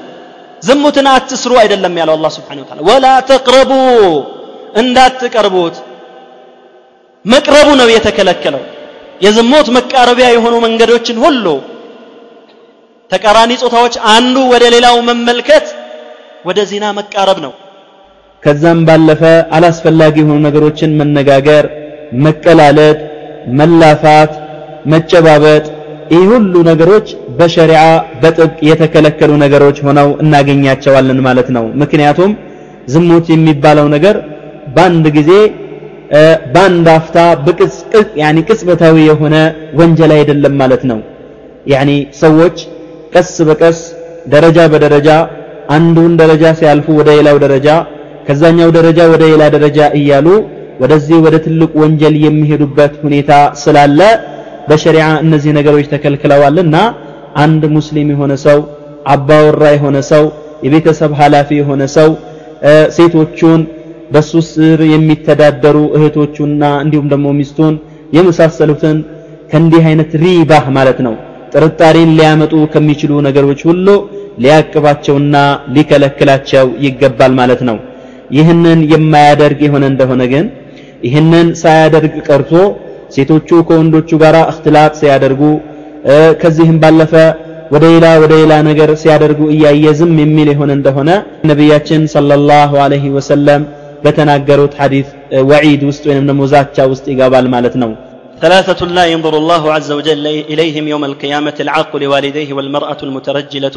زمتنا أتسروا أيضا لم يعلى الله سبحانه وتعالى ولا تقربوا إن لا تقربوت مقربوا نو يتكلكلوا የዝሞት መቃረቢያ የሆኑ መንገዶችን ሁሉ ተቃራኒ ጾታዎች አንዱ ወደ ሌላው መመልከት ወደ ዚና መቃረብ ነው ከዛም ባለፈ አላስፈላጊ የሆኑ ነገሮችን መነጋገር መቀላለድ መላፋት መጨባበጥ ይህ ሁሉ ነገሮች በሸሪዓ በጥብቅ የተከለከሉ ነገሮች ሆነው እናገኛቸዋለን ማለት ነው። ምክንያቱም ዝሙት የሚባለው ነገር በአንድ ጊዜ በአንድ አፍታ ቅጽበታዊ የሆነ ወንጀል አይደለም ማለት ነው። ያኒ ሰዎች ቀስ በቀስ ደረጃ በደረጃ አንዱን ደረጃ ሲያልፉ ወደ ሌላው ደረጃ ከዛኛው ደረጃ ወደ ሌላ ደረጃ እያሉ ወደዚህ ወደ ትልቅ ወንጀል የሚሄዱበት ሁኔታ ስላለ በሸሪዓ እነዚህ ነገሮች ተከልክለዋልና አንድ ሙስሊም የሆነ ሰው አባወራ የሆነ ሰው የቤተሰብ ኃላፊ የሆነ ሰው ሴቶቹን በሱ ስር የሚተዳደሩ እህቶቹና እንዲሁም ደግሞ ሚስቱን የመሳሰሉትን ከእንዲህ አይነት ሪባህ ማለት ነው ጥርጣሬን ሊያመጡ ከሚችሉ ነገሮች ሁሉ ሊያቅባቸውና ሊከለክላቸው ይገባል ማለት ነው ይህንን የማያደርግ የሆነ እንደሆነ ግን ይህንን ሳያደርግ ቀርቶ ሴቶቹ ከወንዶቹ ጋር እክትላጥ ሲያደርጉ ከዚህም ባለፈ ወደ ሌላ ወደ ሌላ ነገር ሲያደርጉ እያየ ዝም የሚል የሆነ እንደሆነ ነቢያችን ሰለላሁ ዐለይሂ ወሰለም በተናገሩት ሐዲስ ወዒድ ውስጥ ወይንም ደግሞ ዛቻ ውስጥ ይገባል ማለት ነው ثلاثة لا ينظر الله عز وجل إليهم يوم القيامة العاق لوالديه والمرأة المترجلة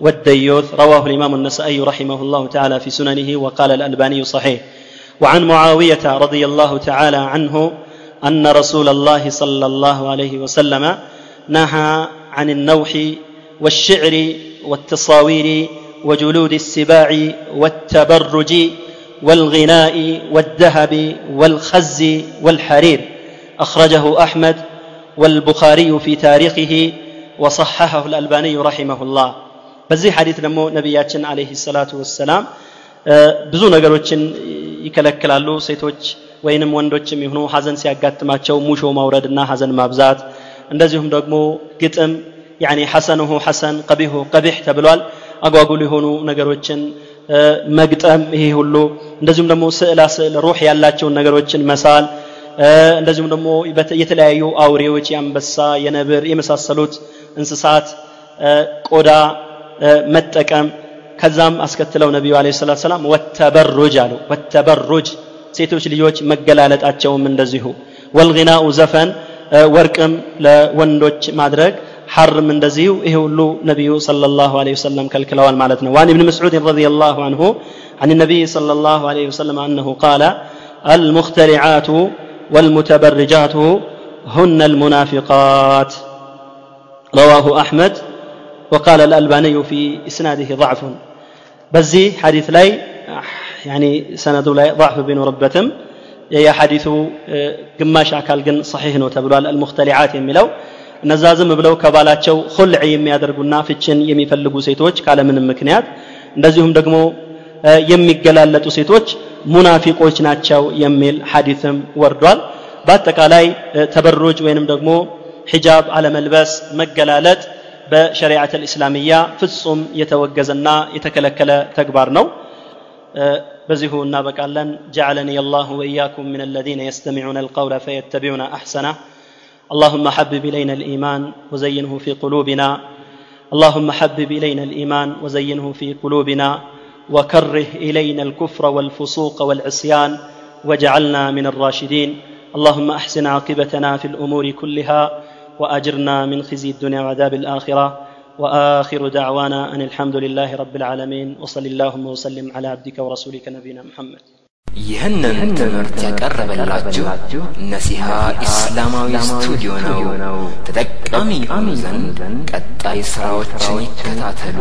والديوث رواه الإمام النسائي رحمه الله تعالى في سننه وقال الألباني صحيح. وعن معاوية رضي الله تعالى عنه أن رسول الله صلى الله عليه وسلم نهى عن النوح والشعر والتصاوير وجلود السباع والتبرج والغناء والذهب والخز والحرير. أخرجه أحمد والبخاري في تاريخه وصححه الألباني رحمه الله. በዚህ ሐዲት ደግሞ ነቢያችን አለይሂ ሰላቱ ወሰላም ብዙ ነገሮችን ይከለክላሉ። ሴቶች ወይንም ወንዶችም ይሁኑ ሀዘን ሲያጋጥማቸው ሙሾ ማውረድና ሀዘን ማብዛት እንደዚሁም ደግሞ ግጥም ያኒ ሐሰንሁ ሐሰን ቀቢሁ ቀቢሕ ተብሏል። አጓጉል የሆኑ ነገሮችን መግጠም ይሄ ሁሉ እንደዚሁም ደግሞ ስዕላ ስዕል ሩህ ያላቸውን ነገሮችን መሳል እንደዚሁም ደግሞ የተለያዩ አውሬዎች የአንበሳ የነብር የመሳሰሉት እንስሳት ቆዳ መጠቀም ከዛም አስከትለው ነቢዩ አለ ሰላት ሰላም ወተበሩጅ አሉ ወተበሩጅ ሴቶች ልጆች መገላለጣቸውም እንደዚሁ ወልግናኡ ዘፈን ወርቅም ለወንዶች ማድረግ حرم እንደዚሁ ይሄ ሁሉ ነቢዩ صلى الله عليه وسلم ከልክለዋል ማለት ነው وعن ابن مسعود رضي الله عنه عن النبي صلى الله عليه وسلم أنه قال المخترعات والمتبرجات هن المنافقات رواه أحمد وقال الألباني في إسناده ضعف بزي حديث لاي يعني سند لا ضعف بين ربتم يا حديث قماش أكال قن صحيح نو تبلوال المختلعات يميلو እነዛ ዝም ብለው ከባላቸው ሁልዕ የሚያደርጉና ፍችን የሚፈልጉ ሴቶች ካለምንም ምክንያት እንደዚሁም ደግሞ የሚገላለጡ ሴቶች ሙናፊቆች ናቸው የሚል ሐዲትም ወርዷል በአጠቃላይ ተበሩጅ ወይንም ደግሞ ሒጃብ አለመልበስ መገላለጥ በሸሪዓተል ኢስላሚያ ፍጹም የተወገዘና የተከለከለ ተግባር ነው። በዚሁ እናበቃለን። جعلني الله وإياكم من الذين يستمعون القول فيتبعون أحسنه اللهم حبب إلينا الإيمان وزينه في قلوبنا اللهم حبب إلينا الإيمان وزينه في قلوبنا وكره إلينا الكفر والفسوق والعصيان واجعلنا من الراشدين اللهم أحسن عاقبتنا في الأمور كلها وأجرنا من خزي الدنيا وعذاب الآخرة وآخر دعوانا أن الحمد لله رب العالمين وصل اللهم وسلم على عبدك ورسولك نبينا محمد ይህንን ትምህርት ያቀረበላችሁ ነሲሃ ኢስላማዊ ስቱዲዮ ነው ተጠቃሚ ይሆኑ ዘንድ ቀጣይ ስራዎችን ይከታተሉ